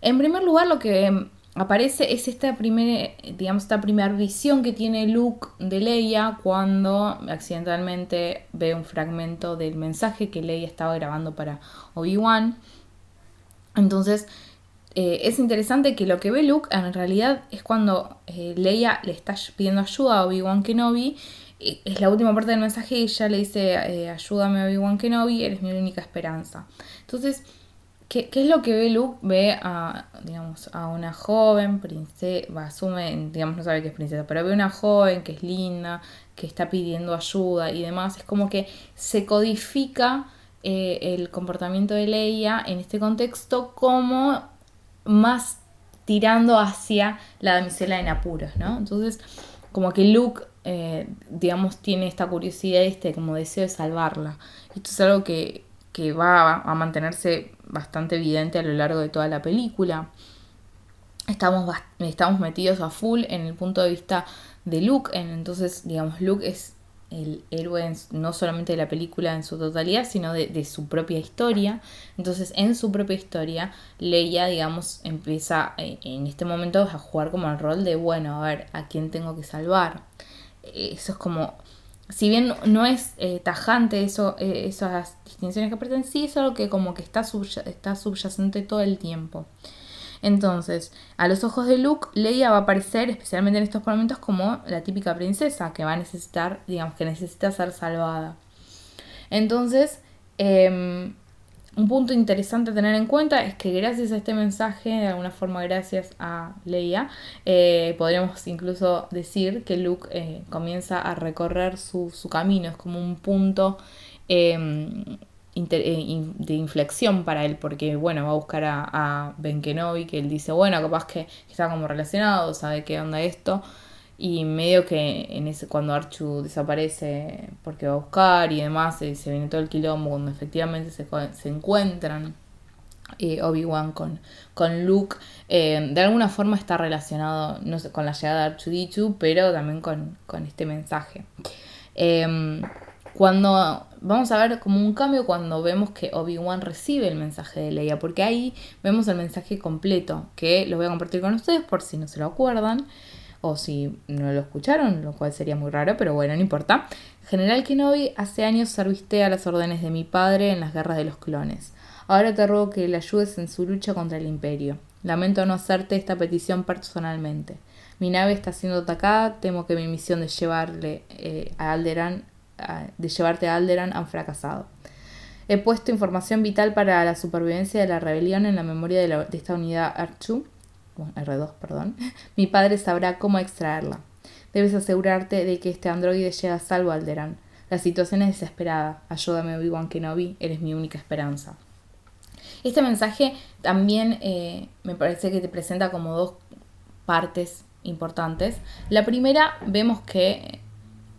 En primer lugar, lo que aparece es esta primera, digamos, esta primera visión que tiene Luke de Leia cuando accidentalmente ve un fragmento del mensaje que Leia estaba grabando para Obi-Wan. Entonces, eh, es interesante que lo que ve Luke en realidad es cuando eh, Leia le está pidiendo ayuda a Obi-Wan Kenobi. Es la última parte del mensaje y ella le dice, eh, ayúdame Obi-Wan Kenobi, eres mi única esperanza. Entonces, ¿Qué, es lo que ve Luke? Ve a, digamos, a una joven princesa, asume, digamos, no sabe que es princesa, pero ve una joven que es linda, que está pidiendo ayuda y demás. Es como que se codifica eh, el comportamiento de Leia en este contexto como más tirando hacia la damisela en apuros, ¿no? Entonces, como que Luke, eh, digamos, tiene esta curiosidad, este como deseo de salvarla. Esto es algo que, que va a mantenerse bastante evidente a lo largo de toda la película. Estamos, estamos metidos a full en el punto de vista de Luke, entonces, digamos, Luke es el héroe no solamente de la película en su totalidad, sino de, su propia historia. Entonces, en su propia historia, Leia, digamos, empieza eh, en este momento a jugar como el rol de, bueno, a ver, ¿a quién tengo que salvar? Eso es como si bien no es eh, tajante eso, eh, esas distinciones que aparecen, sí es algo que como que está, está subyacente todo el tiempo. Entonces, a los ojos de Luke, Leia va a aparecer, especialmente en estos momentos, como la típica princesa que va a necesitar, digamos, que necesita ser salvada. Entonces, eh, un punto interesante a tener en cuenta es que gracias a este mensaje, de alguna forma gracias a Leia, eh, podríamos incluso decir que Luke eh, comienza a recorrer su, camino, es como un punto em, eh, de inflexión para él, porque bueno, va a buscar a, a Ben Kenobi, que él dice, bueno, capaz que está como relacionado, sabe qué onda esto, y medio que en ese cuando Archu desaparece porque va a buscar y demás, se, se viene todo el quilombo cuando efectivamente se, se encuentran eh, Obi-Wan con, con Luke. Eh, de alguna forma está relacionado, no sé, con la llegada de Archudichu, pero también con, este mensaje. Em, cuando vamos a ver como un cambio cuando vemos que Obi-Wan recibe el mensaje de Leia, porque ahí vemos el mensaje completo, que lo voy a compartir con ustedes por si no se lo acuerdan. O si no lo escucharon, lo cual sería muy raro, pero bueno, no importa. General Kenobi, hace años serviste a las órdenes de mi padre en las guerras de los clones. Ahora te ruego que le ayudes en su lucha contra el imperio. Lamento no hacerte esta petición personalmente. Mi nave está siendo atacada, temo que mi misión de llevarle eh, a Alderan, de llevarte a Alderan han fracasado. He puesto información vital para la supervivencia de la rebelión en la memoria de, de esta unidad R2, R2, perdón. <laughs> Mi padre sabrá cómo extraerla. Debes asegurarte de que este androide llegue a salvo a. La situación es desesperada. Ayúdame, Obi-Wan Kenobi, eres mi única esperanza. Este mensaje también eh, me parece que te presenta como dos partes importantes. La primera, vemos que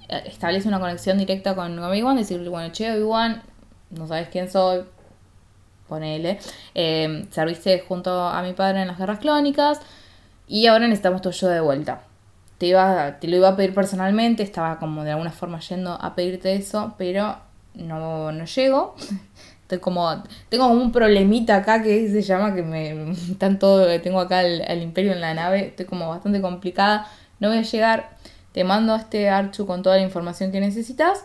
eh, establece una conexión directa con Obi-Wan, decirle, bueno, che, Obi-Wan, no sabes quién soy, ponele. Eh, serviste junto a mi padre en las guerras clónicas y ahora necesitamos tu ayuda de vuelta. Te, iba, te lo iba a pedir personalmente, estaba como de alguna forma yendo a pedirte eso, pero no, no llego. <laughs> Como, tengo como un problemita acá que se llama que me <laughs> tanto tengo acá el, imperio en la nave, estoy como bastante complicada, no voy a llegar, te mando a este archu con toda la información que necesitas,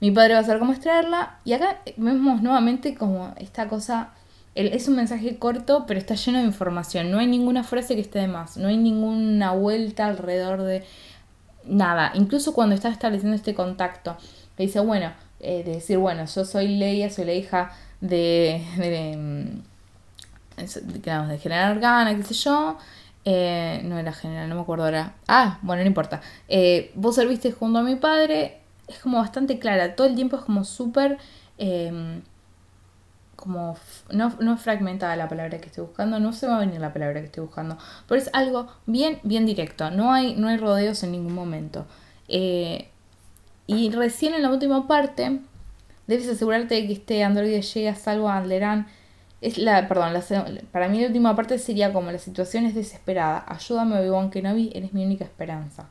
mi padre va a saber cómo extraerla, y acá vemos nuevamente como esta cosa, es un mensaje corto, pero está lleno de información, no hay ninguna frase que esté de más, no hay ninguna vuelta alrededor de nada, incluso cuando está estableciendo este contacto, le dice, bueno, eh, de decir, bueno, yo soy Leia, soy la hija de, de, mm, de, General Organa, qué sé yo. Eh, no era general, no me acuerdo ahora. Ah, bueno, no importa. Eh, vos serviste junto a mi padre. Es como bastante clara. Todo el tiempo es como súper. Em, como. No, no fragmentada la palabra que estoy buscando. No se va a venir la palabra que estoy buscando. Pero es algo bien, bien directo. No hay, no hay rodeos en ningún momento. Eh, y recién en la última parte, debes asegurarte de que este androide llegue a salvo a Alderán. Es la, perdón, para mí la última parte sería como la situación es desesperada. Ayúdame, Obi-Wan Kenobi, eres mi única esperanza.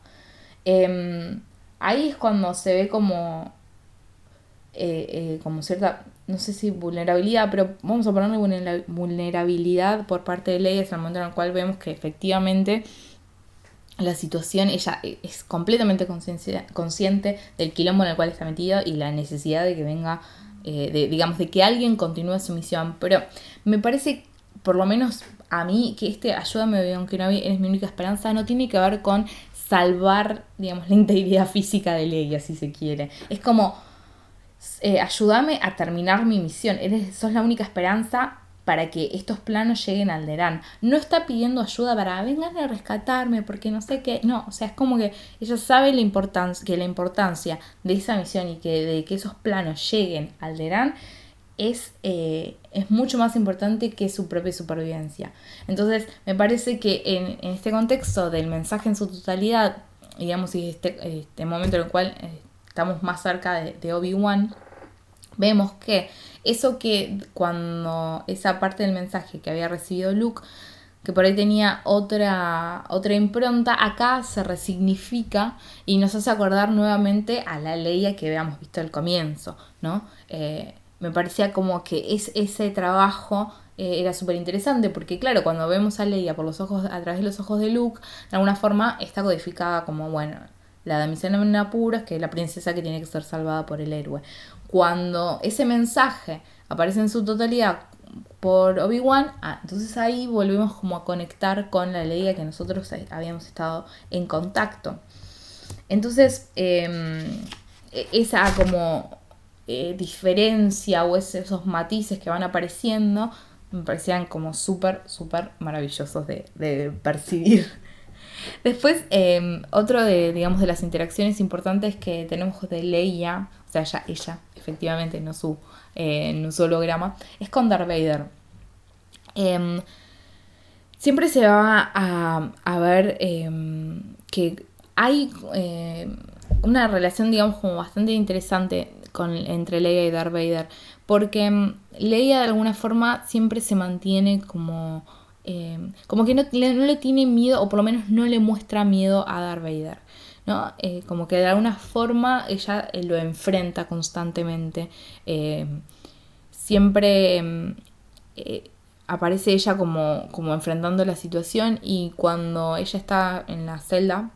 Em, ahí es cuando se ve como, eh, eh, como cierta, no sé si vulnerabilidad, pero vamos a ponerle vulnerabilidad por parte de Leia, es el momento en el cual vemos que efectivamente la situación, ella es completamente consciente del quilombo en el cual está metido y la necesidad de que venga, eh, de, digamos, de que alguien continúe su misión. Pero me parece, por lo menos a mí, que este ayúdame, no eres mi única esperanza, no tiene que ver con salvar, digamos, <laughs> la integridad física de Leia, si se quiere. Es como, eh, ayúdame a terminar mi misión, eres, sos la única esperanza para que estos planos lleguen al Derán. No está pidiendo ayuda para vengan a rescatarme porque no sé qué. No, o sea, es como que ella sabe la importancia, que la importancia de esa misión y que de que esos planos lleguen al Derán es, eh, es mucho más importante que su propia supervivencia. Entonces, me parece que en, este contexto del mensaje en su totalidad, digamos, y este, este momento en el cual eh, estamos más cerca de, de Obi-Wan, vemos que eso que cuando esa parte del mensaje que había recibido Luke, que por ahí tenía otra, otra impronta, acá se resignifica y nos hace acordar nuevamente a la Leia que habíamos visto al comienzo, ¿no? Eh, me parecía como que es, ese trabajo eh, era súper interesante porque claro, cuando vemos a Leia por los ojos, a través de los ojos de Luke, de alguna forma está codificada como, bueno, la damisela en apuros, que es la princesa que tiene que ser salvada por el héroe. Cuando ese mensaje aparece en su totalidad por Obi-Wan, ah, entonces ahí volvemos como a conectar con la ley que nosotros habíamos estado en contacto. Entonces, em, e-, esa como eh, diferencia o esos matices que van apareciendo me parecían como súper, súper maravillosos de, de percibir. <laughs> Después, em, otro de, digamos, de las interacciones importantes que tenemos de Leia, o sea, ella, ella efectivamente, no su, eh, su holograma, es con Darth Vader. Em, siempre se va a, ver em, que hay una relación, digamos, como bastante interesante con, entre Leia y Darth Vader, porque Leia de alguna forma siempre se mantiene como Em, como que no, no, le tiene miedo, o por lo menos no le muestra miedo a Darth Vader. ¿no? Eh, como que de alguna forma ella eh, lo enfrenta constantemente. Em, siempre em, eh, aparece ella como, como enfrentando la situación y cuando ella está en la celda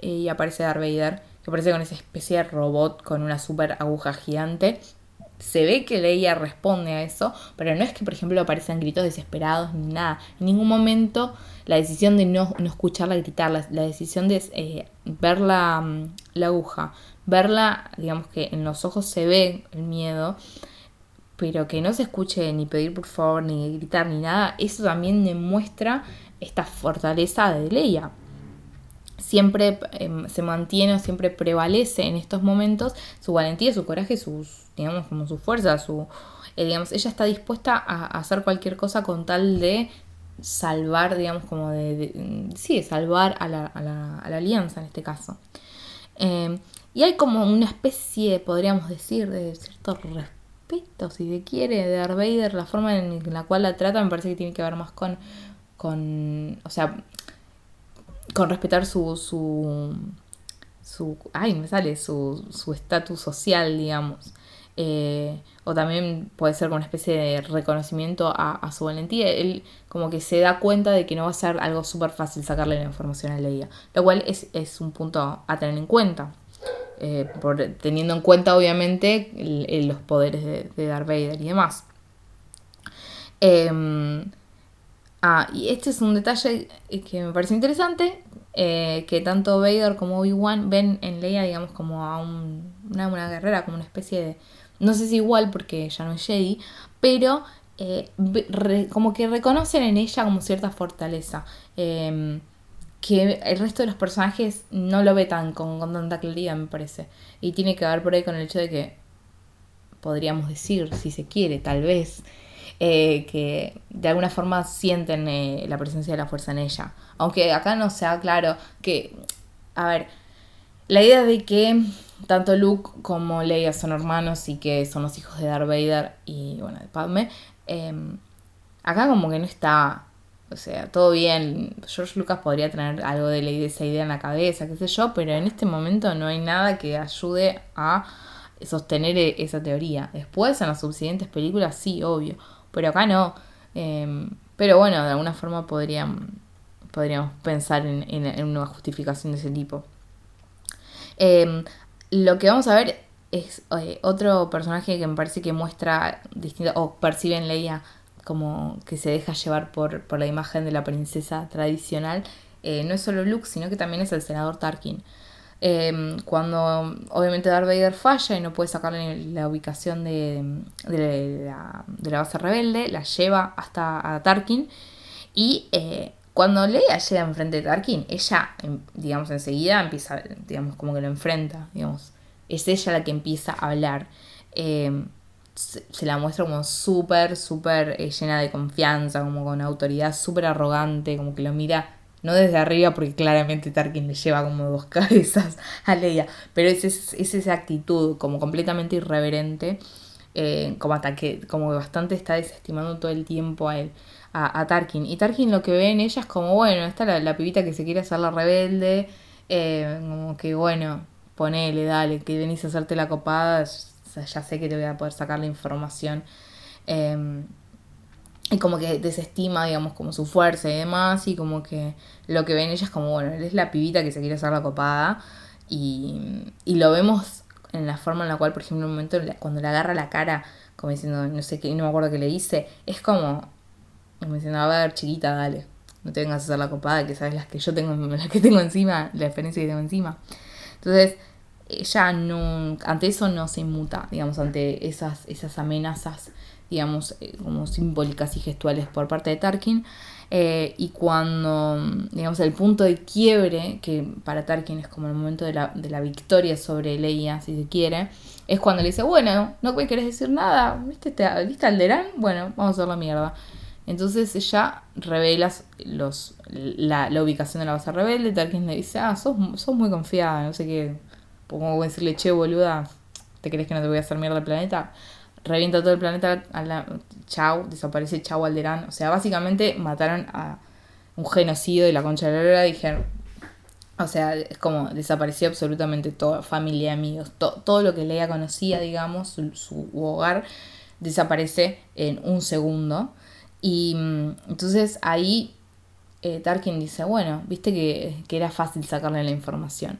eh, y aparece Darth Vader, que aparece con esa especie de robot con una super aguja gigante, se ve que Leia responde a eso, pero no es que, por ejemplo, aparecen gritos desesperados ni nada. En ningún momento la decisión de no, no escucharla gritar, la, decisión de eh, ver la, mm, la, aguja, verla, digamos que en los ojos se ve el miedo, pero que no se escuche ni pedir por favor, ni gritar, ni nada, eso también demuestra esta fortaleza de Leia. Siempre em, se mantiene o siempre prevalece en estos momentos su valentía, su coraje, sus, digamos, como su fuerza, su, eh, digamos, ella está dispuesta a, hacer cualquier cosa con tal de salvar, digamos, como de, sí, de salvar a la, a, la, a la, alianza en este caso. Em, y hay como una especie, podríamos decir, de cierto respeto si se quiere, de Darth la forma en la cual la trata me parece que tiene que ver más con, con o sea, con respetar su, su, su ay, me sale, su estatus social, digamos. Eh, o también puede ser con una especie de reconocimiento a, su valentía. Él como que se da cuenta de que no va a ser algo súper fácil sacarle la información a Leia, lo cual es, es un punto a tener en cuenta. Eh, por, teniendo en cuenta obviamente los poderes de, de, Darth Vader y demás. Em, ah, y este es un detalle que me parece interesante, eh, que tanto Vader como Obi-Wan ven en Leia, digamos, como a una, una, guerrera, como una especie de... No sé si igual porque ya no es Jedi, pero eh, como que reconocen en ella como cierta fortaleza. Em, que el resto de los personajes no lo ve tan con, tanta claridad, me parece. Y tiene que ver por ahí con el hecho de que, podríamos decir, si se quiere, tal vez, eh, que de alguna forma sienten eh, la presencia de la fuerza en ella. Aunque acá no sea claro que, a ver, la idea de que tanto Luke como Leia son hermanos y que son los hijos de Darth Vader y, bueno, de Padme, eh, acá como que no está o sea, todo bien, George Lucas podría tener algo de, esa idea en la cabeza, qué sé yo, pero en este momento no hay nada que ayude a sostener e, esa teoría. Después, en las subsiguientes películas, sí, obvio, pero acá no. Em, pero bueno, de alguna forma podríamos pensar en, una justificación de ese tipo. Em, lo que vamos a ver es eh, otro personaje que me parece que muestra distinta, o percibe en Leia como que se deja llevar por, la imagen de la princesa tradicional, eh, no es solo Luke, sino que también es el senador Tarkin. Em, cuando obviamente Darth Vader falla y no puede sacarle la ubicación de, la, base rebelde, la lleva hasta a Tarkin y eh, cuando Leia llega enfrente de Tarkin, ella, em, digamos, enseguida empieza, digamos, como que lo enfrenta, digamos, es ella la que empieza a hablar. Em, se, la muestra como súper, súper eh, llena de confianza, como con autoridad, súper arrogante, como que lo mira no desde arriba porque claramente Tarkin le lleva como dos <laughs> cabezas a Leia, pero es, es, esa actitud como completamente irreverente, eh, como hasta que como bastante está desestimando todo el tiempo a él, a, Tarkin. Y Tarkin lo que ve en ella es como, bueno, está la, la pibita que se quiere hacer la rebelde, eh, como que bueno, ponele, dale, que venís a hacerte la copada, ya sé que te voy a poder sacar la información. Em, y como que desestima, digamos, como su fuerza y demás, y como que lo que ven ella es como, bueno, él es la pibita que se quiere hacer la copada, y, y lo vemos en la forma en la cual, por ejemplo, en un momento cuando le agarra la cara, como diciendo, no sé qué, no me acuerdo qué le dice, es como, como diciendo, a ver, chiquita, dale, no te vengas a hacer la copada, que sabes las que yo tengo, <laughs> las que tengo encima, la experiencia que tengo encima. Entonces, ella no, ante eso no se inmuta, digamos, ante esas, esas amenazas, digamos, eh, como simbólicas y gestuales por parte de Tarkin. Eh, y cuando, digamos, el punto de quiebre, que para Tarkin es como el momento de la, de la victoria sobre Leia, si se quiere, es cuando le dice, bueno, no querés decir nada, ¿viste, te, ¿viste? Bueno, vamos a hacer la mierda. Entonces ella revela los, la, la, ubicación de la base rebelde, Tarkin le dice, ah, sos, sos muy confiada, no sé qué, como decirle, che, boluda, ¿te crees que no te voy a hacer mierda el planeta? Revienta todo el planeta, chau, desaparece Chau Alderán. O sea, básicamente mataron a un genocidio de la concha de la lora. Dijeron, o sea, es como desapareció absolutamente toda familia, amigos, todo lo que Leia conocía, digamos, su, su, hogar, desaparece en un segundo. Y mm, entonces ahí eh, Tarkin dice, bueno, viste que, que, era fácil sacarle la información.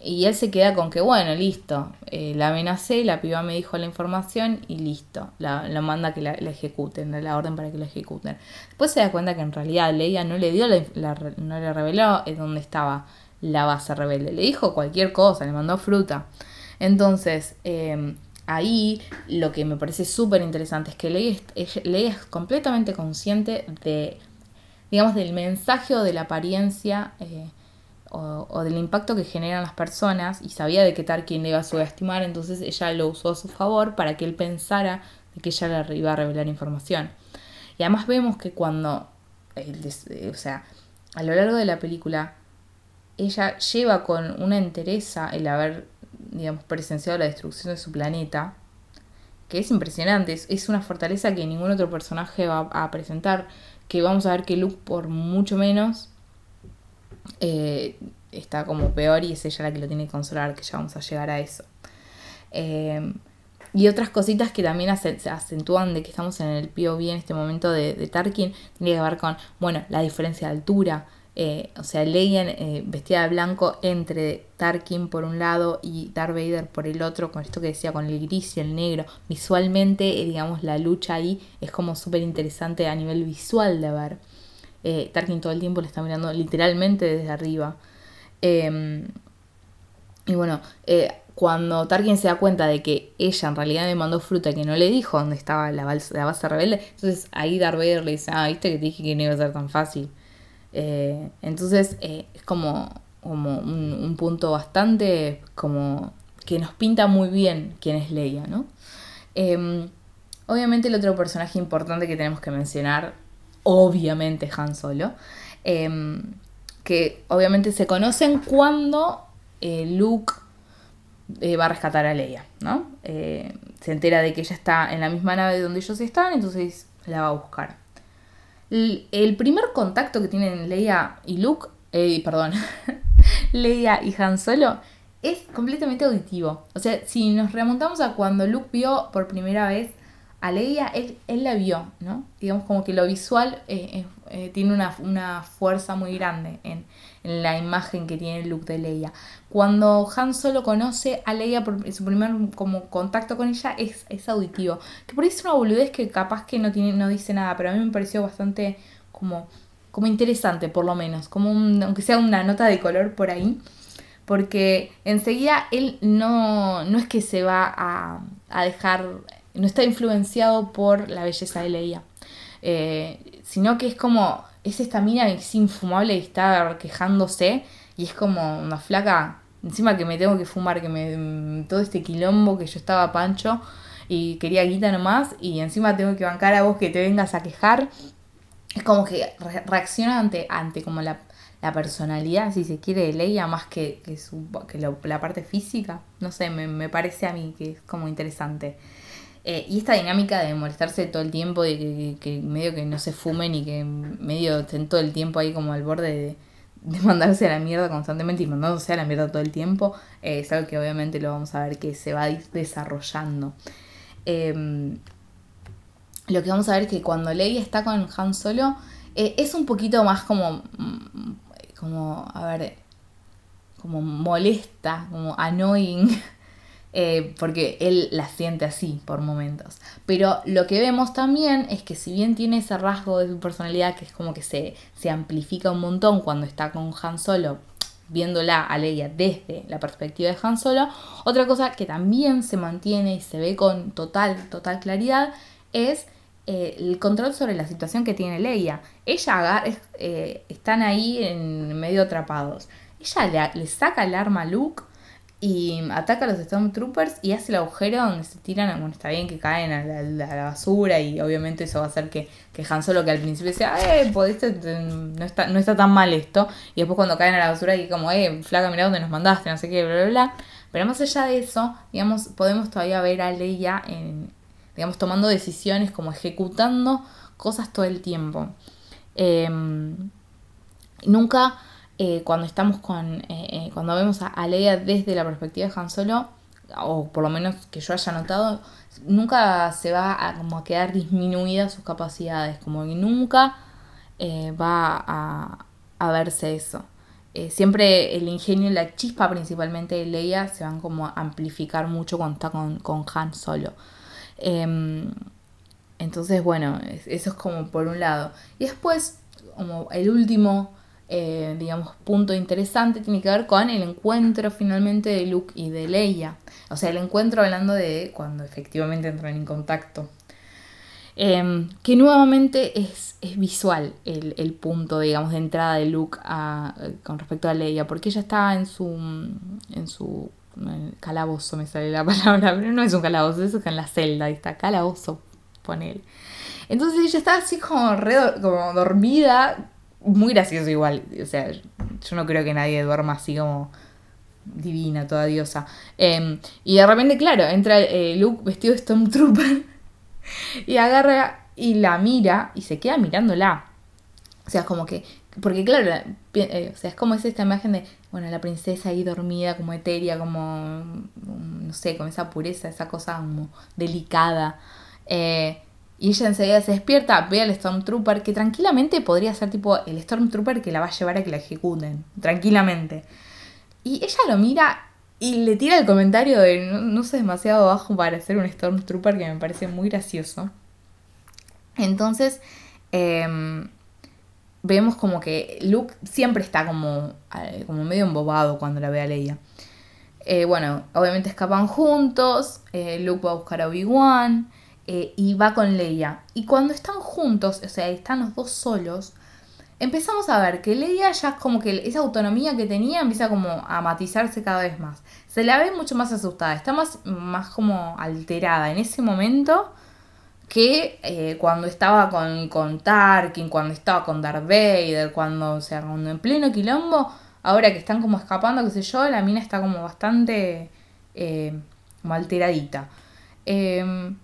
Y él se queda con que, bueno, listo, eh, la amenacé, la piba me dijo la información y listo, la, manda que la, ejecuten, la orden para que la ejecuten. Después se da cuenta que en realidad Leia no le dio, la, no le reveló dónde estaba la base rebelde, le dijo cualquier cosa, le mandó fruta. Entonces, em, ahí lo que me parece súper interesante es que Leia es, completamente consciente de, digamos, del mensaje o de la apariencia eh, o, del impacto que generan las personas y sabía de que Tarkin le iba a subestimar, entonces ella lo usó a su favor para que él pensara de que ella le iba a revelar información. Y además vemos que cuando, o sea, a lo largo de la película, ella lleva con una entereza el haber, digamos, presenciado la destrucción de su planeta, que es impresionante, es, una fortaleza que ningún otro personaje va a presentar, que vamos a ver que Luke por mucho menos eh, está como peor y es ella la que lo tiene que consolar, que ya vamos a llegar a eso. Eh, y otras cositas que también se acentúan de que estamos en el POV en este momento de, Tarkin, tiene que ver con, bueno, la diferencia de altura. Eh, o sea, Leia vestida de blanco entre Tarkin por un lado y Darth Vader por el otro, con esto que decía, con el gris y el negro. Visualmente, digamos, la lucha ahí es como súper interesante a nivel visual de ver. Eh, Tarkin todo el tiempo le está mirando literalmente desde arriba. Em, y bueno, eh, cuando Tarkin se da cuenta de que ella en realidad me mandó fruta que no le dijo dónde estaba la, base, rebelde, entonces ahí Darth Vader le dice, ah, viste que te dije que no iba a ser tan fácil. Eh, entonces es como, como un, punto bastante como que nos pinta muy bien quién es Leia, ¿no? Em, obviamente el otro personaje importante que tenemos que mencionar obviamente Han Solo, em, que obviamente se conocen cuando eh, Luke eh, va a rescatar a Leia, ¿no? Eh, se entera de que ella está en la misma nave donde ellos están, entonces la va a buscar. El, primer contacto que tienen Leia y Luke, perdón, <laughs> Leia y Han Solo, es completamente auditivo. O sea, si nos remontamos a cuando Luke vio por primera vez a Leia, él, él la vio, ¿no? Digamos como que lo visual eh, eh, tiene una, fuerza muy grande en, la imagen que tiene el look de Leia. Cuando Han solo conoce a Leia por su primer como contacto con ella es, es auditivo. Que por ahí es una boludez que capaz que no, tiene, no dice nada, pero a mí me pareció bastante como, como interesante por lo menos, como aunque sea una nota de color por ahí. Porque enseguida él no, no es que se va a, a dejar no está influenciado por la belleza de Leia, eh, sino que es como, es esta mina que es infumable y está quejándose y es como una flaca, encima que me tengo que fumar, que me todo este quilombo que yo estaba pancho y quería guita nomás y encima tengo que bancar a vos que te vengas a quejar. Es como que reacciona ante, ante como la, personalidad, si se quiere, de Leia más que, que, su, que la parte física. No sé, me, me parece a mí que es como interesante. Eh, y esta dinámica de molestarse todo el tiempo, de que, medio que no se fumen y que medio estén todo el tiempo ahí como al borde de, <laughs> mandarse a la mierda constantemente y mandándose a la mierda todo el tiempo, eh, es algo que obviamente lo vamos a ver que se va desarrollando. Em, lo que vamos a ver es que cuando Leia está con Han Solo, eh, es un poquito más como, mm, como, a ver, como molesta, como annoying. <laughs> Eh, porque él la siente así por momentos. Pero lo que vemos también es que si bien tiene ese rasgo de su personalidad que es como que se, se amplifica un montón cuando está con Han Solo, viéndola a Leia desde la perspectiva de Han Solo, otra cosa que también se mantiene y se ve con total, total claridad es eh, el control sobre la situación que tiene Leia. Ella eh, están ahí en medio atrapados. Ella le, le saca el arma a Luke y ataca a los Stormtroopers y hace el agujero donde se tiran, bueno, está bien que caen a la, basura y obviamente eso va a hacer que, que Han Solo que al principio decía, eh, no está, no está tan mal esto, y después cuando caen a la basura y como, eh, flaca, mira dónde nos mandaste, no sé qué, bla, bla, bla. Pero más allá de eso, digamos, podemos todavía ver a Leia en, digamos, tomando decisiones, como ejecutando cosas todo el tiempo. Em, nunca eh, cuando estamos con, eh, eh, cuando vemos a, Leia desde la perspectiva de Han Solo, o por lo menos que yo haya notado, nunca se va a, como a quedar disminuida sus capacidades, como que nunca va a, verse eso. Siempre el ingenio y la chispa principalmente de Leia se van como a amplificar mucho cuando está con, con Han solo. Em, entonces, bueno, eso es como por un lado. Y después, como el último eh, digamos, punto interesante tiene que ver con el encuentro finalmente de Luke y de Leia. O sea, el encuentro hablando de cuando efectivamente entran en contacto. Em, que nuevamente es, es visual el, punto, digamos, de entrada de Luke con respecto a Leia, porque ella está en su, en su calabozo, me sale la <laughs> palabra, pero no es un calabozo, eso es en la celda, ahí está, calabozo, él. Entonces ella está así como, como dormida, muy gracioso igual. O sea, yo no creo que nadie duerma así como divina, toda diosa. Em, y de repente, claro, entra eh, Luke vestido de Stormtrooper <laughs> y agarra y la mira y se queda mirándola. O sea, como que. Porque, claro, eh, o sea, es como es esta imagen de, bueno, la princesa ahí dormida, como etérea, como. No sé, con esa pureza, esa cosa como delicada. Eh, y ella enseguida se despierta, ve al Stormtrooper, que tranquilamente podría ser tipo el Stormtrooper que la va a llevar a que la ejecuten. Tranquilamente. Y ella lo mira y le tira el comentario de no, sé demasiado bajo para ser un Stormtrooper que me parece muy gracioso. Entonces, em, vemos como que Luke siempre está como, eh, como medio embobado cuando la ve a Leia. Eh, bueno, obviamente escapan juntos, eh, Luke va a buscar a Obi-Wan. Eh, y va con Leia. Y cuando están juntos, o sea, están los dos solos, empezamos a ver que Leia ya como que esa autonomía que tenía empieza como a matizarse cada vez más. Se la ve mucho más asustada, está más, más como alterada en ese momento que eh, cuando estaba con, con Tarkin, cuando estaba con Darth Vader, cuando, o sea, cuando en pleno quilombo, ahora que están como escapando, qué sé yo, la mina está como bastante eh, como alteradita. Eh,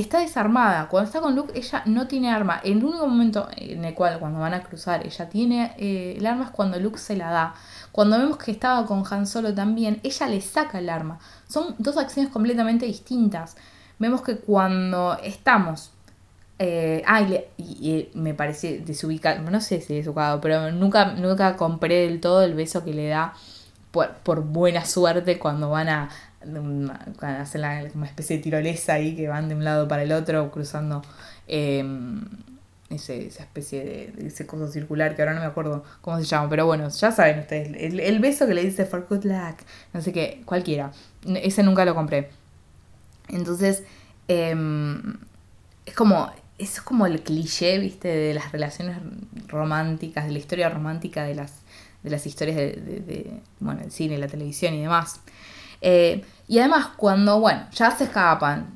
está desarmada. Cuando está con Luke, ella no tiene arma. El único momento en el cual, cuando van a cruzar, ella tiene eh, el arma es cuando Luke se la da. Cuando vemos que estaba con Han Solo también, ella le saca el arma. Son dos acciones completamente distintas. Vemos que cuando estamos. Eh, ah, y, me parece desubicado. No sé si desubicado, pero nunca, nunca compré del todo el beso que le da por, por buena suerte cuando van a, hacen la, una especie de tirolesa ahí que van de un lado para el otro cruzando em, ese, esa especie de, ese coso circular que ahora no me acuerdo cómo se llama, pero bueno, ya saben ustedes, el, beso que le dice for good luck, no sé qué, cualquiera, ese nunca lo compré. Entonces, em, es como, es como el cliché, viste, de las relaciones románticas, de la historia romántica de las, de las historias de, de bueno, el cine, la televisión y demás. Eh, y además, cuando, bueno, ya se escapan,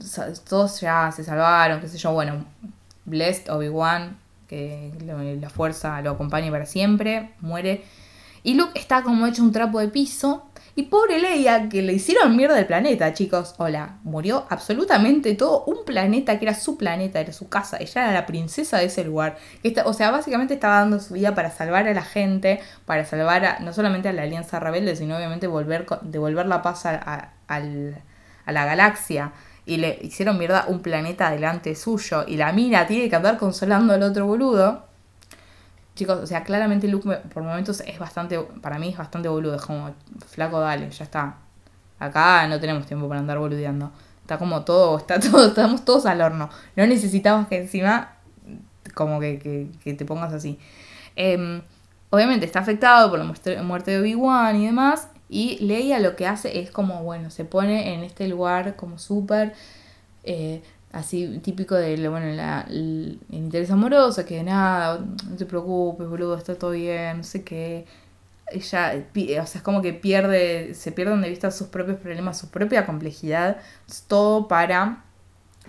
todos ya se salvaron, qué sé yo, bueno, Blessed, Obi-Wan, que la fuerza lo acompañe para siempre, muere. Y Luke está como hecho un trapo de piso y pobre Leia, que le hicieron mierda el planeta, chicos. Hola, murió absolutamente todo un planeta que era su planeta, era su casa. Ella era la princesa de ese lugar. o sea, básicamente estaba dando su vida para salvar a la gente, para salvar a, no solamente a la Alianza Rebelde, sino obviamente volver, devolver la paz a, la galaxia. Y le hicieron mierda un planeta delante suyo. Y la mina tiene que andar consolando al otro boludo. Chicos, o sea, claramente Luke por momentos es bastante, para mí es bastante boludo, es como, flaco, dale, ya está. Acá no tenemos tiempo para andar boludeando. Está como todo, está <laughs> todo, estamos todos al horno. No necesitamos que encima, como que, te pongas así. Em, obviamente está afectado por la muerte de Obi-Wan y demás. Y Leia lo que hace es como, bueno, se pone en este lugar como súper... Eh, así típico de bueno, la, el, interés amoroso, que nada, no te preocupes, boludo, está todo bien, no sé qué. Ella, o sea, es como que pierde, se pierden de vista sus propios problemas, su propia complejidad, todo para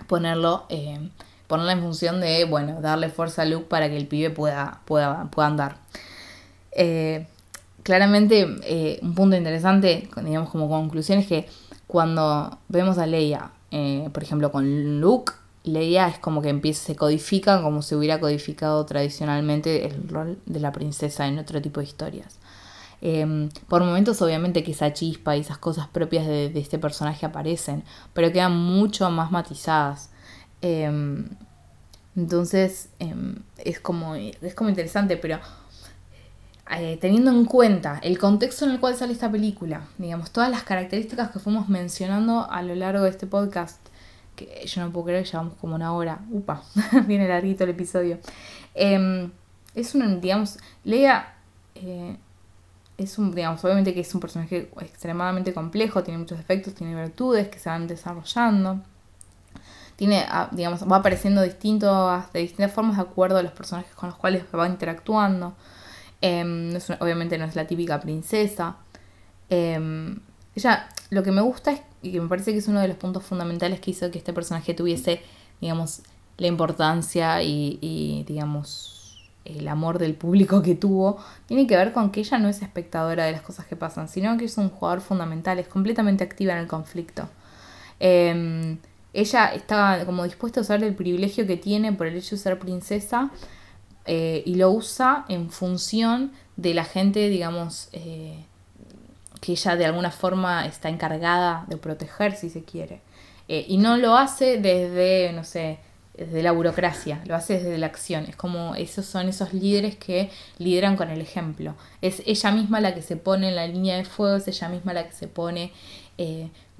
ponerlo, eh, ponerlo en función de, bueno, darle fuerza a Luke para que el pibe pueda, pueda, pueda andar. Eh, claramente, eh, un punto interesante, digamos como conclusión, es que cuando vemos a Leia eh, por ejemplo, con Luke, Leia es como que empieza, se codifica como se hubiera codificado tradicionalmente el rol de la princesa en otro tipo de historias. Em, por momentos obviamente que esa chispa y esas cosas propias de, este personaje aparecen, pero quedan mucho más matizadas. Em, entonces em, es, como, es como interesante, pero eh, teniendo en cuenta el contexto en el cual sale esta película, digamos, todas las características que fuimos mencionando a lo largo de este podcast, que yo no puedo creer que llevamos como una hora, upa, <laughs> viene larguito el episodio. es un, digamos, Leia eh, es un, digamos, obviamente que es un personaje extremadamente complejo, tiene muchos efectos, tiene virtudes que se van desarrollando. Tiene, ah, digamos, va apareciendo distinto, de distintas formas de acuerdo a los personajes con los cuales va interactuando. Em, obviamente no es la típica princesa. Em, ella, lo que me gusta es, y que me parece que es uno de los puntos fundamentales que hizo que este personaje tuviese, digamos, la importancia y, digamos, el amor del público que tuvo, tiene que ver con que ella no es espectadora de las cosas que pasan, sino que es un jugador fundamental, es completamente activa en el conflicto. Em, ella estaba como dispuesta a usar el privilegio que tiene por el hecho de ser princesa eh, y lo usa en función de la gente, digamos, eh, que ella de alguna forma está encargada de proteger, si se quiere. Eh, y no lo hace desde, no sé, desde la burocracia, lo hace desde la acción. Es como esos son esos líderes que lideran con el ejemplo. Es ella misma la que se pone en la línea de fuego, es ella misma la que se pone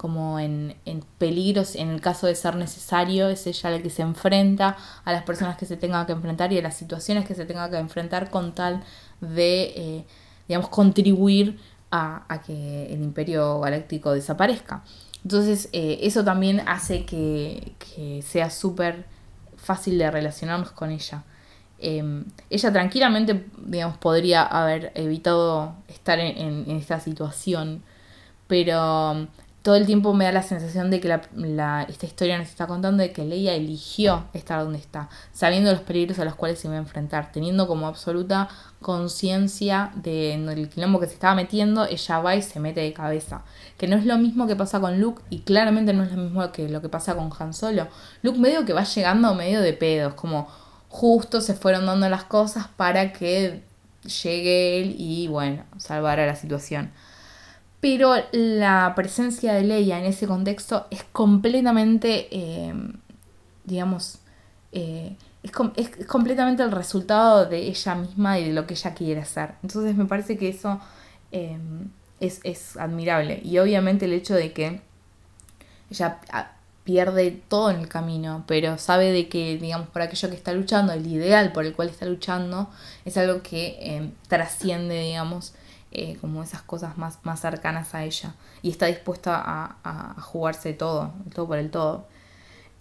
como en, en, peligros, en el caso de ser necesario, es ella la que se enfrenta a las personas que se tengan que enfrentar y a las situaciones que se tengan que enfrentar con tal de, eh, digamos, contribuir a, a, que el imperio galáctico desaparezca. Entonces, eh, eso también hace que, que sea súper fácil de relacionarnos con ella. Em, ella tranquilamente, digamos, podría haber evitado estar en, esta situación, pero todo el tiempo me da la sensación de que la, esta historia nos está contando de que Leia eligió estar donde está, sabiendo los peligros a los cuales se iba a enfrentar, teniendo como absoluta conciencia del quilombo que se estaba metiendo, ella va y se mete de cabeza. Que no es lo mismo que pasa con Luke y claramente no es lo mismo que lo que pasa con Han Solo. Luke medio que va llegando medio de pedos, como justo se fueron dando las cosas para que llegue él y bueno, salvar a la situación pero la presencia de Leia en ese contexto es completamente, eh, digamos, eh, es, es, completamente el resultado de ella misma y de lo que ella quiere hacer. Entonces me parece que eso eh, es, es, admirable. Y obviamente el hecho de que ella ah, pierde todo en el camino, pero sabe de que, digamos, por aquello que está luchando, el ideal por el cual está luchando, es algo que trasciende, digamos, eh, como esas cosas más, más cercanas a ella y está dispuesta a, jugarse todo, todo por el todo.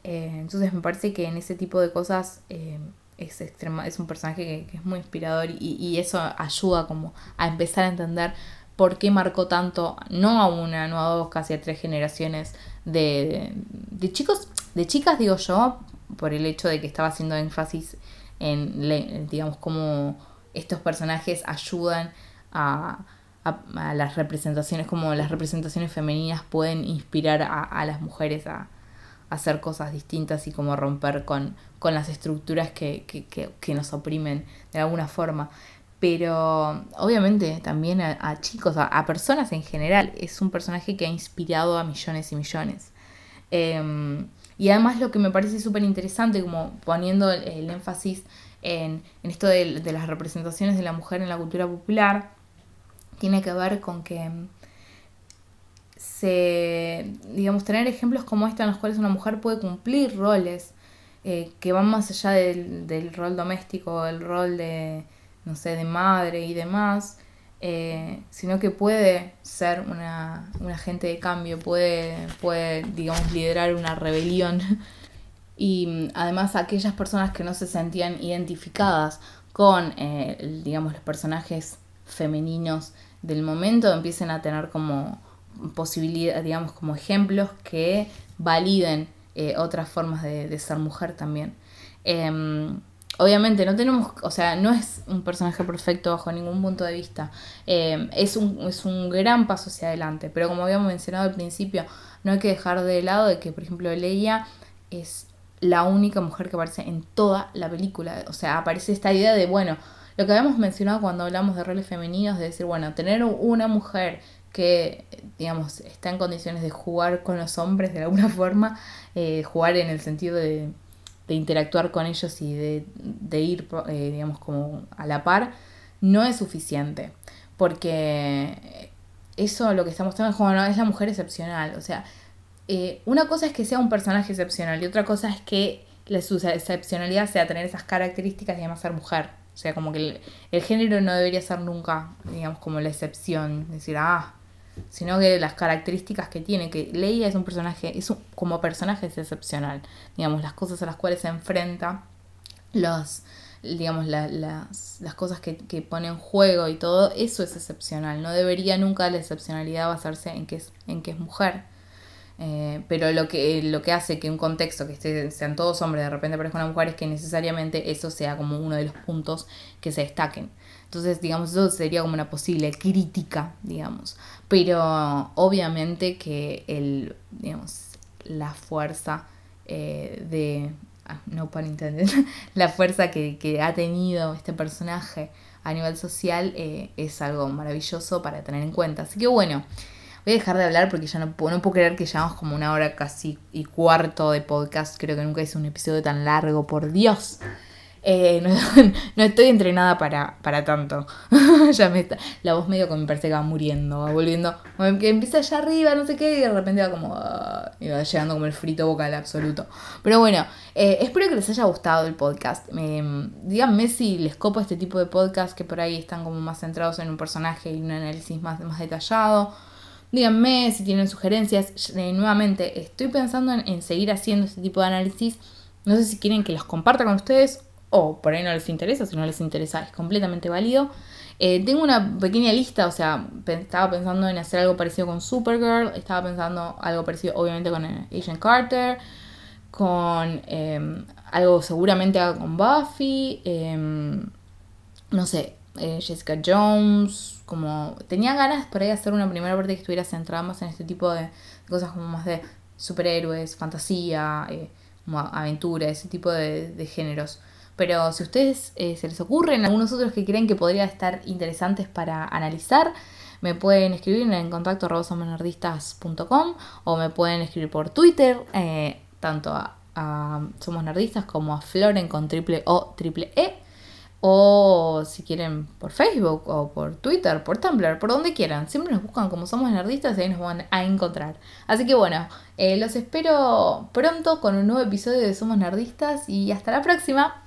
Eh, entonces me parece que en ese tipo de cosas eh, es, extrema, es un personaje que, es muy inspirador y, eso ayuda como a empezar a entender por qué marcó tanto, no a una, no a dos, casi a tres generaciones de, de, chicos, de chicas digo yo, por el hecho de que estaba haciendo énfasis en, digamos, cómo estos personajes ayudan a, las representaciones, como las representaciones femeninas pueden inspirar a, las mujeres a, hacer cosas distintas y como romper con, con las estructuras que, que, nos oprimen de alguna forma. Pero obviamente también a, chicos, a, personas en general, es un personaje que ha inspirado a millones y millones. Em, y además lo que me parece súper interesante, como poniendo el, énfasis en, en esto de, de, las representaciones de la mujer en la cultura popular, tiene que ver con que se, digamos, tener ejemplos como este en los cuales una mujer puede cumplir roles eh, que van más allá del, rol doméstico, del rol de, no sé, de madre y demás, eh, sino que puede ser una, un agente de cambio, puede, puede, digamos, liderar una rebelión. <laughs> Y además aquellas personas que no se sentían identificadas con, eh, digamos, los personajes femeninos del momento empiecen a tener como posibilidad, digamos, como ejemplos que validen eh, otras formas de, ser mujer también. Em, obviamente no tenemos, o sea, no es un personaje perfecto bajo ningún punto de vista. Em, es, un, es un gran paso hacia adelante, pero como habíamos mencionado al principio, no hay que dejar de lado de que, por ejemplo, Leia es la única mujer que aparece en toda la película. O sea, aparece esta idea de, bueno, lo que habíamos mencionado cuando hablamos de roles femeninos, de decir, bueno, tener una mujer que, digamos, está en condiciones de jugar con los hombres de alguna <laughs> forma, eh, jugar en el sentido de, de, interactuar con ellos y de, ir, eh, digamos, como a la par, no es suficiente. Porque eso lo que está mostrando es es la mujer excepcional. O sea, eh, una cosa es que sea un personaje excepcional y otra cosa es que la, su excepcionalidad sea tener esas características y además ser mujer. O sea, como que el, género no debería ser nunca, digamos, como la excepción. Decir, ah, sino que las características que tiene, que Leia es un personaje, es como personaje es excepcional. Digamos, las cosas a las cuales se enfrenta, los, digamos, las, las cosas que, que pone en juego y todo, eso es excepcional. No debería nunca la excepcionalidad basarse en que es, en que es mujer. Eh, pero lo que, lo que hace que un contexto que esté, sean todos hombres de repente aparezca una mujer es que necesariamente eso sea como uno de los puntos que se destaquen. Entonces, digamos, eso sería como una posible crítica, digamos. Pero obviamente que el, digamos, la fuerza eh, de, ah, no pun intended, <laughs> la fuerza que, que, ha tenido este personaje a nivel social eh, es algo maravilloso para tener en cuenta. Así que bueno, Voy a dejar de hablar porque ya no puedo, no puedo creer que llevamos como una hora casi y cuarto de podcast. Creo que nunca hice un episodio tan largo, por Dios. Eh, <laughs> no, estoy entrenada para, para tanto. <laughs> ya me está, la voz medio que me parece que va muriendo, va volviendo, que empieza allá arriba, no sé qué, y de repente va como, uh, y va llegando como el frito vocal absoluto. Pero bueno, eh, espero que les haya gustado el podcast. díganme si les copa este tipo de podcast que por ahí están como más centrados en un personaje y un análisis más, más detallado. Díganme si tienen sugerencias. Eh, nuevamente, estoy pensando en, seguir haciendo este tipo de análisis. No sé si quieren que los comparta con ustedes o por ahí no les interesa. Si no les interesa, es completamente válido. Eh, tengo una pequeña lista, o sea, estaba pensando en hacer algo parecido con Supergirl, estaba pensando algo parecido obviamente con eh, Agent Carter, con em, algo seguramente con Buffy, em, no sé, Jessica Jones, como tenía ganas por ahí hacer una primera parte que estuviera centrada más en este tipo de, cosas como más de superhéroes, fantasía, eh, aventura, ese tipo de, géneros. Pero si a ustedes eh, se les ocurren algunos otros que creen que podrían estar interesantes para analizar, me pueden escribir en contacto o me pueden escribir por Twitter, eh, tanto a, a, Somos Nerdistas como a Floren con triple O triple E o si quieren por Facebook o por Twitter, por Tumblr, por donde quieran. Siempre nos buscan como somos nerdistas y ahí nos van a encontrar. Así que bueno, eh, los espero pronto con un nuevo episodio de Somos Nerdistas y hasta la próxima.